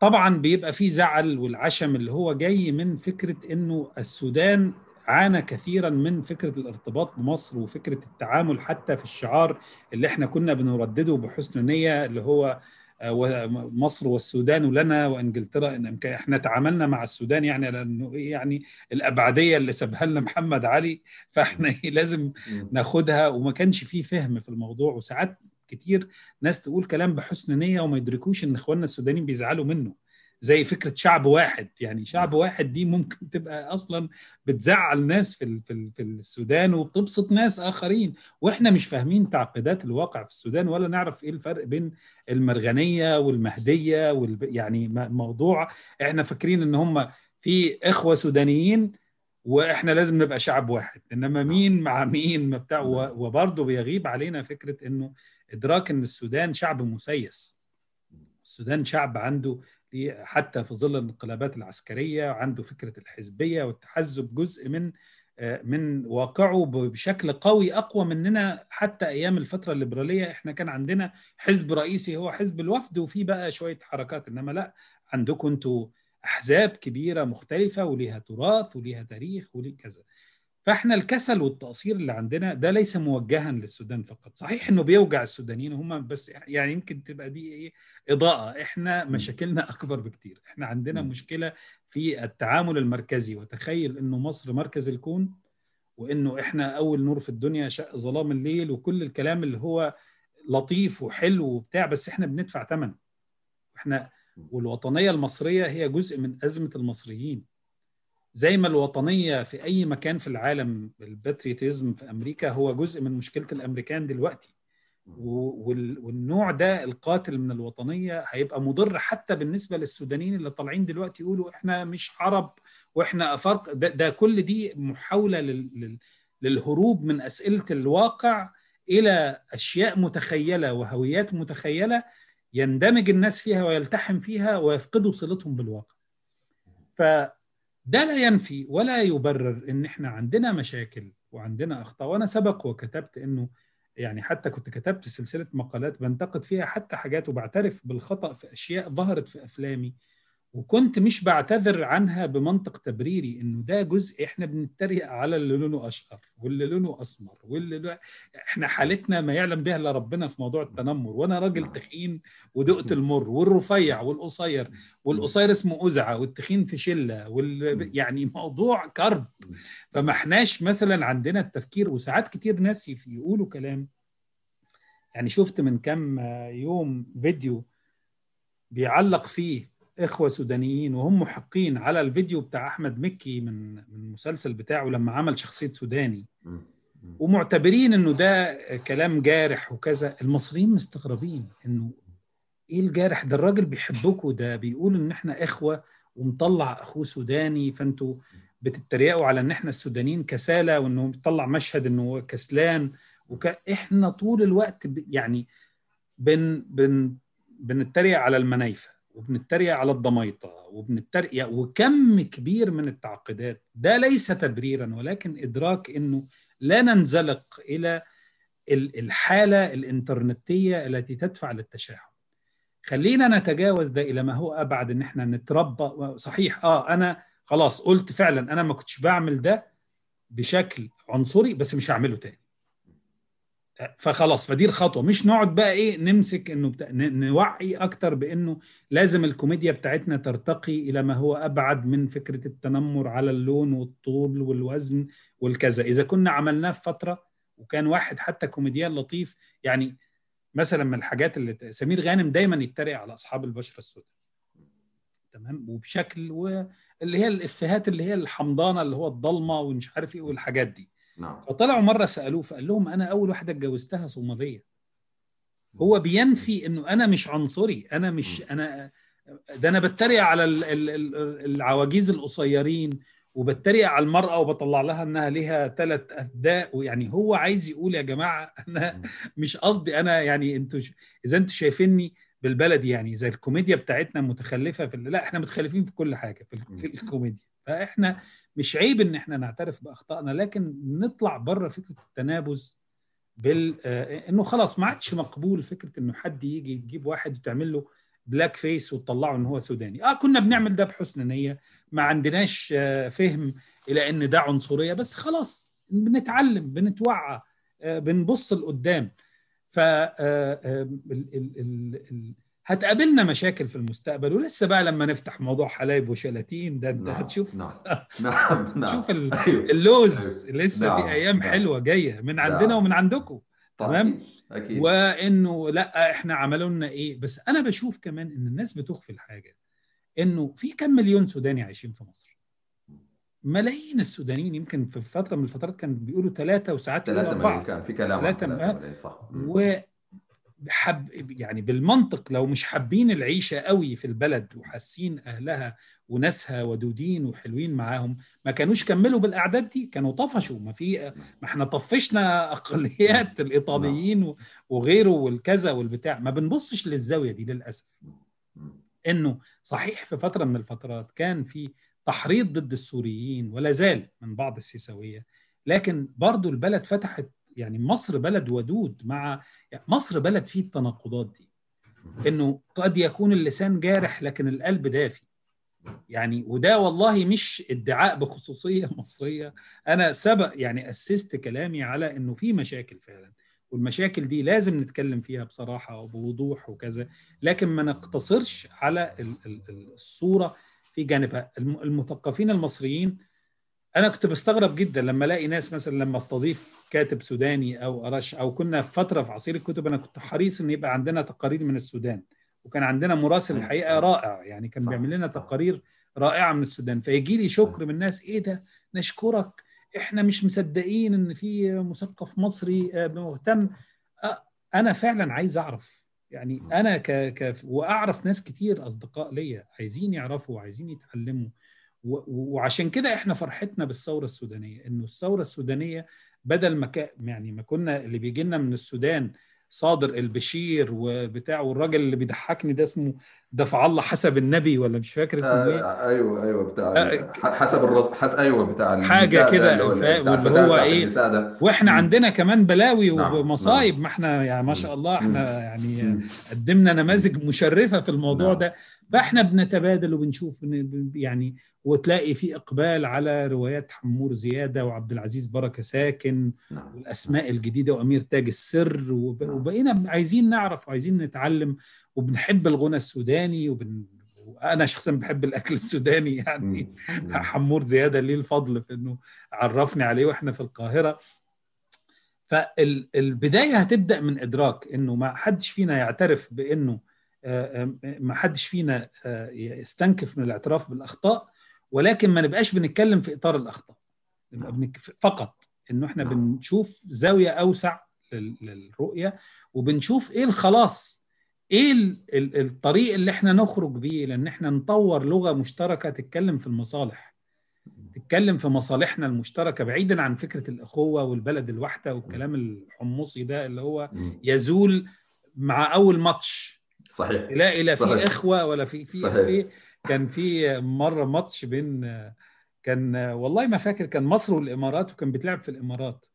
طبعا بيبقى في زعل والعشم اللي هو جاي من فكرة إنه السودان عانى كثيرا من فكرة الارتباط بمصر وفكرة التعامل حتى في الشعار اللي إحنا كنا بنردده بحسن نية اللي هو مصر والسودان لنا وإنجلترا إن امكان إحنا تعاملنا مع السودان يعني لأنه إيه يعني الابعديه اللي سابها لنا محمد علي فإحنا لازم ناخدها وما كانش فيه فهم في الموضوع. وساعات كتير ناس تقول كلام بحسن نية وما يدركوش إن إخواننا السودانيين بيزعلوا منه. زي فكرة شعب واحد. يعني شعب واحد دي ممكن تبقى أصلا بتزعل ناس في في في السودان وبتبسط ناس آخرين. وإحنا مش فاهمين تعقيدات الواقع في السودان ولا نعرف إيه الفرق بين المرغنية والمهدية وال يعني موضوع إحنا فاكرين إن هم في إخوة سودانيين وإحنا لازم نبقى شعب واحد. إنما مين مع مين ما بتاع. وبرضه بيغيب علينا فكرة إنه إدراك إن السودان شعب مسيس. السودان شعب عنده حتى في ظل الانقلابات العسكرية عنده فكرة الحزبية والتحزب جزء من من واقعه بشكل قوي أقوى مننا حتى أيام الفترة الليبرالية. إحنا كان عندنا حزب رئيسي هو حزب الوفد وفي بقى شوية حركات إنما لا عندكم أنتوا أحزاب كبيرة مختلفة وليها تراث وليها تاريخ وليه كذا. فاحنا الكسل والتقصير اللي عندنا ده ليس موجها للسودان فقط. صحيح إنه بيوجع السودانيين هم بس يعني يمكن تبقى دي إيه إضاءة. إحنا مشاكلنا أكبر بكتير. إحنا عندنا مشكلة في التعامل المركزي. وتخيل إنه مصر مركز الكون وإنه إحنا أول نور في الدنيا شق ظلام الليل وكل الكلام اللي هو لطيف وحلو وبتاع بس إحنا بندفع ثمن إحنا والوطنية المصرية هي جزء من أزمة المصريين. زي ما الوطنية في أي مكان في العالم الباتريوتيزم في أمريكا هو جزء من مشكلة الأمريكان دلوقتي. والنوع ده القاتل من الوطنية هيبقى مضر حتى بالنسبة للسودانيين اللي طالعين دلوقتي يقولوا إحنا مش عرب وإحنا افارقه ده, ده كل دي محاولة لل للهروب من أسئلة الواقع إلى أشياء متخيلة وهويات متخيلة يندمج الناس فيها ويلتحم فيها ويفقدوا صلتهم بالواقع. ف ده لا ينفي ولا يبرر إن إحنا عندنا مشاكل وعندنا أخطاء. وأنا سبق وكتبت إنه يعني حتى كنت كتبت سلسلة مقالات بنتقد فيها حتى حاجات وبعترف بالخطأ في أشياء ظهرت في أفلامي. وكنت مش بعتذر عنها بمنطق تبريري إنه ده جزء إحنا بنتريق على اللي لونه أشقر واللي لونه أسمر واللي لونه إحنا حالتنا ما يعلم بها إلا ربنا في موضوع التنمر. وأنا راجل تخين ودقت المر والرفيع والقصير والقصير اسمه أزعة والتخين في شلة وال... يعني موضوع كرب. فما إحناش مثلا عندنا التفكير وساعات كتير ناس يقولوا كلام. يعني شفت من كام يوم فيديو بيعلق فيه إخوة سودانيين وهم محقين على الفيديو بتاع أحمد مكي من من المسلسل بتاعه لما عمل شخصية سوداني. ومعتبرين إنه ده كلام جارح وكذا. المصريين مستغربين إنه إيه الجارح ده؟ الراجل بيحبكوا ده. بيقول إن إحنا إخوة ومطلع أخوه سوداني فأنتوا بتتريقوا على إن إحنا السودانيين كسالى وإنه بيطلع مشهد إنه كسلان وك... إحنا طول الوقت ب... يعني بن بن بنتريق على المنايفة. وبنتريق على الضميطة وبنتريق وكم كبير من التعقيدات. ده ليس تبريرا ولكن إدراك أنه لا ننزلق إلى الحالة الإنترنتية التي تدفع للتشاحن. خلينا نتجاوز ده إلى ما هو أبعد أن إحنا نتربى. صحيح آه أنا خلاص قلت فعلا أنا ما كنتش بعمل ده بشكل عنصري بس مش هعمله تاني. فخلاص فدي الخطوة. مش نقعد بقى إيه نمسك إنه بتا... نوعي أكتر بإنه لازم الكوميديا بتاعتنا ترتقي إلى ما هو أبعد من فكرة التنمر على اللون والطول والوزن والكذا. إذا كنا عملناه في فترة وكان واحد حتى كوميديان لطيف يعني مثلا من الحاجات اللي سمير غانم دايما يتريق على أصحاب البشرة السوداء. تمام؟ وبشكل واللي هي الإفيهات اللي هي الحمضانة اللي هو الضلمة ومش عارف إيه والحاجات دي. نعم. فطلعوا مرة سألوه فقال لهم أنا أول واحدة اتجوزتها صومالية. هو بينفي إنه أنا مش عنصري أنا مش أنا ده أنا بتريق على العواجيز القصيرين وبتريق على المرأة وبطلع لها إنها ليها ثلاث أهداء ويعني هو عايز يقول يا جماعة أنا مش قصدي أنا يعني أنتوا إذا أنتوا شايفيني بالبلدي يعني زي الكوميديا بتاعتنا متخلفة في لا إحنا متخلفين في كل حاجة في, في الكوميديا. فاحنا مش عيب إن إحنا نعترف بأخطائنا لكن نطلع بره فكرة التنابز بال آه إنه خلاص ما عادش مقبول فكرة إنه حد يجي يجيب واحد وتعمل له blackface وتطلعه إن هو سوداني. آه كنا بنعمل ده بحسن نية ما عندناش آه فهم إلى إن ده عنصرية بس خلاص بنتعلم بنتوعى آه بنبص لقدام. ف هتقابلنا مشاكل في المستقبل ولسه بقى لما نفتح موضوع حلايب وشلاتين ده انت نعم هتشوف نعم نعم نعم شوف ال- أيوه. اللوز أيوه. لسه. في أيام نعم. حلوة جاية من عندنا. ومن عندكم تمام؟ أكيد وإنه لأ إحنا عملوا لنا إيه بس أنا بشوف كمان إن الناس بتغفل حاجة إنه في كم مليون سوداني عايشين في مصر ملايين السودانيين يمكن في فترة من الفترات كان بيقولوا ثلاثة وساعات ملايين أربعة. كان في كلام. ملايين. صح. وحب يعني بالمنطق لو مش حابين العيشة قوي في البلد وحاسين أهلها وناسها ودودين وحلوين معاهم ما كانوش كملوا بالأعداد دي كانوا طفشوا. ما في ما إحنا طفشنا أقليات الإيطاليين وغيره والكذا والبتاع. ما بنبصش للزاوية دي للأسف. إنه صحيح في فترة من الفترات كان في تحريض ضد السوريين ولا زال من بعض السيساوية. لكن برضو البلد فتحت يعني مصر بلد ودود مع يعني مصر بلد فيه التناقضات دي. إنه قد يكون اللسان جارح لكن القلب دافي. يعني وده والله مش ادعاء بخصوصية مصرية. أنا سبق يعني أسست كلامي على إنه في مشاكل فعلا. والمشاكل دي لازم نتكلم فيها بصراحة وبوضوح وكذا. لكن ما نقتصرش على ال- ال- ال- الصورة في جانبها الم- المثقفين المصريين. أنا كنت بستغرب جدا لما ألاقي ناس مثلا لما أستضيف كاتب سوداني أو ارش أو كنا في فترة في عصير الكتب أنا كنت حريص إن يبقى عندنا تقارير من السودان. وكان عندنا مراسل الحقيقة رائع يعني كان. بيعمل لنا. تقارير رائعة من السودان. فيجي لي شكر من الناس إيه ده؟ نشكرك. إحنا مش مصدقين إن في مثقف مصري آه، مهتم. أنا فعلا عايز أعرف يعني أنا ك... ك... وأعرف ناس كتير أصدقاء ليا عايزين يعرفوا وعايزين يتعلموا. و... وعشان كده إحنا فرحتنا بالثورة السودانية إنه الثورة السودانية بدل ما ك... يعني ما كنا اللي بيجي لنا من السودان صادر البشير وبتاع والراجل اللي بيضحكني ده اسمه دفع الله حسب النبي ولا مش فاكر اسمه إيه آه، أيوه أيوه بتاع آه، حسب الرز حس أيوه بتاع ده كده، واللي هو ده وإحنا. عندنا كمان بلاوي نعم، ومصايب ما إحنا يعني ما شاء الله إحنا. يعني. قدمنا نماذج مشرفة في الموضوع نعم. ده فاحنا بنتبادل وبنشوف بن- يعني وتلاقي في إقبال على روايات حمور زيادة وعبد العزيز بركة ساكن نعم والأسماء الجديدة وأمير تاج السر وب- نعم. وبقينا عايزين نعرف وعايزين نتعلم وبنحب الغنى السوداني وبن أنا شخصيا بحب الأكل السوداني يعني. حمور زيادة ليه الفضل في إنه عرفني عليه وإحنا في القاهرة فالبدايه هتبدأ من إدراك إنه ما حدش فينا يعترف بإنه ما حدش فينا آه، يستنكف من الاعتراف بالأخطاء ولكن ما نبقاش بنتكلم في إطار الأخطاء. نبقى بنك... فقط إنه إحنا نعم. بنشوف زاوية أوسع لل- للرؤية وبنشوف إيه الخلاص إيه ال- ال- الطريق اللي إحنا نخرج بيه لأن إحنا نطور لغة مشتركة تتكلم في المصالح. تتكلم في مصالحنا المشتركة بعيدا عن فكرة الأخوة والبلد الواحدة والكلام الحمصي ده اللي هو. يزول مع أول ماتش. صحيح لا لا في. إخوة ولا في في. في كان في مرة ماتش بين كان والله ما فاكر كان مصر والإمارات وكان بيتلعب في الإمارات.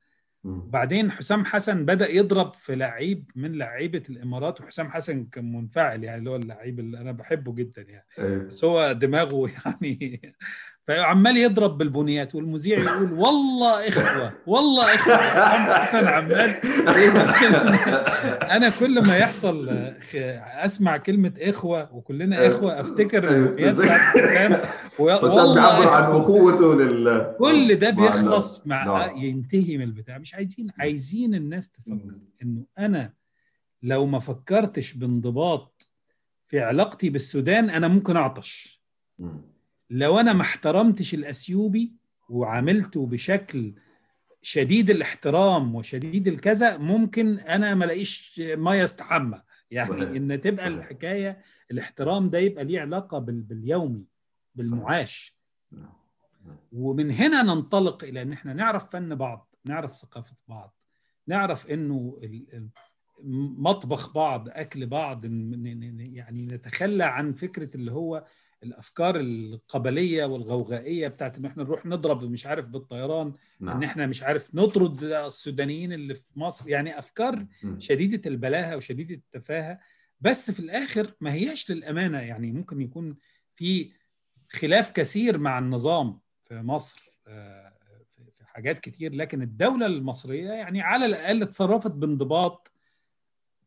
بعدين حسام حسن بدأ يضرب في لعيب من لعيبة الإمارات وحسام حسن كان منفعل يعني اللي هو اللعيب اللي أنا بحبه جدا يعني أيوه. بس هو دماغه يعني فعمال يضرب بالبنيات والمذيع يقول والله إخوة والله إخوة حسن عمال أنا كل ما يحصل أسمع كلمة إخوة وكلنا إخوة أفتكر. البنيات بتاعت حسام بيعبر والله عن. اخوته لل كل ده بيخلص. مع نعم. ينتهي من البتاع مش عايزين عايزين الناس تفكر إنه أنا لو ما فكرتش بانضباط في علاقتي بالسودان أنا ممكن أعطش. لو أنا ما احترمتش الأثيوبي وعاملته بشكل شديد الاحترام وشديد الكذا ممكن أنا ما ألاقيش ما يستحمى يعني. إن تبقى. الحكاية الاحترام ده يبقى ليه علاقة بال- باليومي بالمعاش. ومن هنا ننطلق إلى إن إحنا نعرف فن بعض نعرف ثقافة بعض نعرف إنه مطبخ بعض أكل بعض يعني نتخلى عن فكرة اللي هو الأفكار القبلية والغوغائية بتاعت إن إحنا نروح نضرب مش عارف بالطيران إن نعم. إحنا مش عارف نطرد السودانيين اللي في مصر. يعني أفكار مم. شديدة البلاهة وشديدة التفاهة بس في الآخر ما هياش للأمانة. يعني ممكن يكون في خلاف كثير مع النظام في مصر آه، في- في حاجات كتير لكن الدولة المصرية يعني على الأقل اتصرفت بانضباط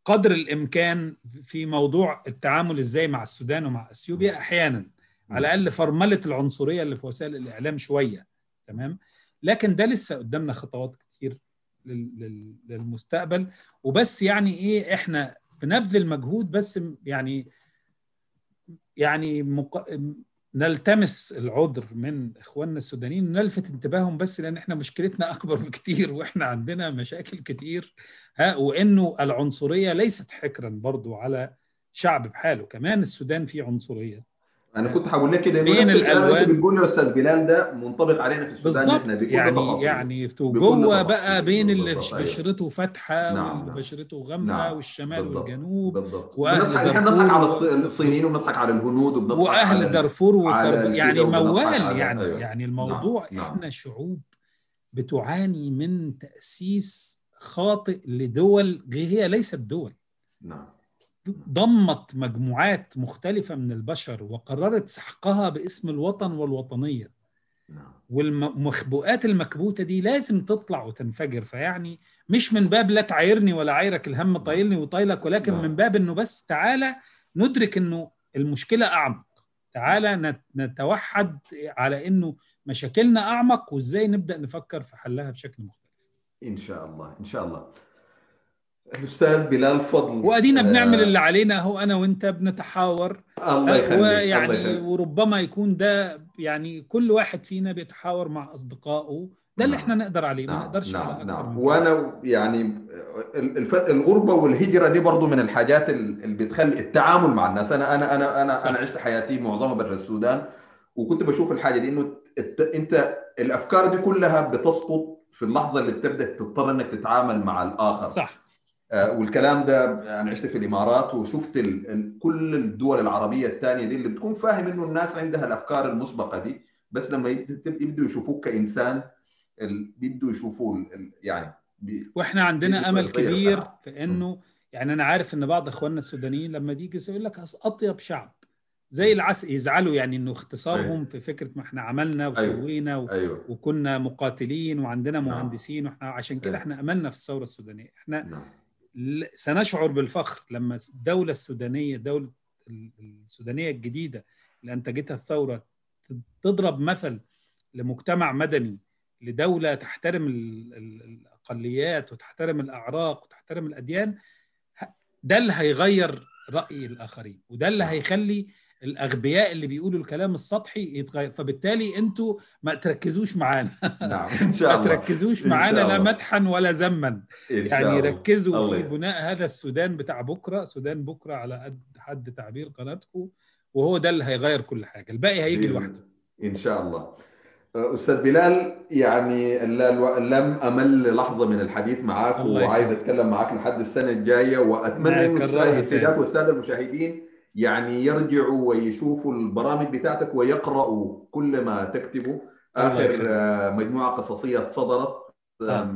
قدر الإمكان في موضوع التعامل إزاي مع السودان ومع إثيوبيا أحيانا. على الأقل فرملة العنصرية اللي في وسائل الإعلام شوية. تمام؟ لكن ده لسه قدامنا خطوات كتير لل- لل- للمستقبل. وبس يعني إيه إحنا بنبذل مجهود بس يعني يعني مق... نلتمس العذر من إخواننا السودانيين نلفت انتباههم بس لأن إحنا مشكلتنا أكبر بكتير وإحنا عندنا مشاكل كتير ها وإنه العنصرية ليست حكرا برضو على شعب بحاله. كمان السودان فيه عنصرية. أنا كنت هقول لك كده بين. أنت بتقوله يا أستاذ بلال ده منطبق علينا في السودان بالظبط يعني تفاصيله. يعني جوه بقى. بين اللي أيوة. بشرته فاتحة نعم، واللي نعم. بشرته غامقة نعم، والشمال بالضبط، والجنوب بالضبط وأهل بنضحك- إحنا دارفور بنضحك على الصينيين وبنضحك على الهنود وبنضحك وأهل دارفور وكرب يعني موال يعني أيوة. يعني الموضوع نعم، نعم. إحنا شعوب بتعاني من تأسيس خاطئ لدول هي ليست دول نعم ضمت مجموعات مختلفة من البشر وقررت سحقها باسم الوطن والوطنية. نعم. والمخبوءات المكبوتة دي لازم تطلع وتنفجر فيعني مش من باب لا تعايرني ولا عايرك الهم طايلني وطايلك ولكن نعم. من باب إنه بس تعالى ندرك إنه المشكلة أعمق. تعالى نت- نتوحد على إنه مشاكلنا أعمق وإزاي نبدأ نفكر في حلها بشكل مختلف. إن شاء الله إن شاء الله. الاستاذ بلال فضل وأدينا بنعمل آه، اللي علينا اهو أنا وأنت بنتحاور الله يخليك الله ويعني يخليك. وربما يكون ده يعني كل واحد فينا بيتحاور مع أصدقائه ده اللي نعم. إحنا نقدر عليه ما نعم نقدرش على نعم أكتر نعم كده. وأنا يعني الف... الغربة والهجرة دي برضو من الحاجات اللي بتخلي التعامل مع الناس أنا أنا أنا أنا صح. أنا عشت حياتي معظمها برا السودان وكنت بشوف الحاجة دي إنه الت... أنت الأفكار دي كلها بتسقط في اللحظة اللي بتبدأ تضطر إنك تتعامل مع الآخر صح آه، والكلام ده أنا عشت في الإمارات وشفت ال... كل الدول العربية الثانية دي اللي بتكون فاهم إنه الناس عندها الأفكار المسبقة دي بس لما يبد- يبدوا يشوفوك كإنسان ال... بيبدوا يشوفوه يعني بي... وإحنا عندنا أمل كبير ساعة. في إنه يعني أنا عارف إن بعض إخواننا السودانيين لما يجي يقول لك أطيب شعب زي العسل يزعلوا يعني إنه اختصارهم أيوة. في فكرة ما إحنا عملنا أيوة. وسوينا و... أيوه وكنا مقاتلين وعندنا نعم. مهندسين وإحنا عشان كده أيوة. إحنا أملنا في الثورة السودانية إحنا نعم سنشعر بالفخر لما الدولة السودانية دولة ال- السودانية الجديدة اللي أنتجتها الثورة تضرب مثل لمجتمع مدني لدولة تحترم ال- ال- الأقليات وتحترم الأعراق وتحترم الأديان ده اللي هيغير رأي الآخرين وده اللي هيخلي الأغبياء اللي بيقولوا الكلام السطحي يتغير فبالتالي أنتوا ما تركزوش معانا نعم إن شاء ما الله تركزوش إن معانا لا. مدحا ولا ذما يعني الله. ركزوا الله في. بناء هذا السودان بتاع بكرة سودان بكرة على قد حد تعبير قناتكم وهو ده اللي هيغير كل حاجة الباقي هيجي لوحده إن شاء الله أستاذ بلال يعني لم أمل لحظه من الحديث الله وعايز. أتكلم معك لحد السنة الجاية وأتمنى ما يكررها السادات. والسادة المشاهدين يعني يرجعوا ويشوفوا البرامج بتاعتك ويقرأوا كل ما تكتبه. آه، مجموعة قصصية صدرت آه.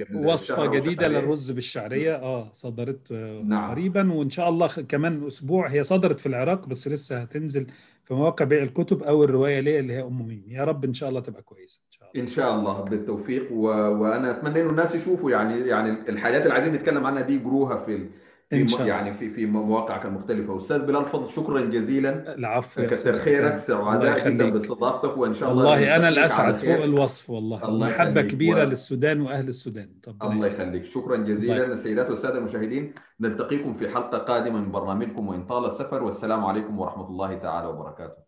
جديدة شهرين. للرز بالشعرية آه صدرت آه نعم. قريبا وإن شاء الله كمان أسبوع هي صدرت في العراق بس لسه هتنزل في مواقع بيع الكتب أو الرواية ليا اللي هي أم ميم يا رب إن شاء الله تبقى كويسة إن شاء الله إن شاء الله بالتوفيق و... وأنا أتمنى إنه الناس يشوفوا يعني يعني الحاجات اللي عايزين نتكلم عنها دي يقروها في. في إن شاء الله. يعني في في مواقعك المختلفة. أستاذ بلال فضل شكرا جزيلا. العفو يا كثر خيرك سعداء جدا باستضافتك وإن شاء الله والله أنا الأسعد. فوق الوصف والله. الله محبة. كبيرة و- للسودان وأهل السودان. ربنا الله يخليك. شكرا جزيلا. السيدات والسادة المشاهدين نلتقيكم في حلقة قادمة من برنامجكم وإن طال السفر والسلام عليكم ورحمة الله تعالى وبركاته.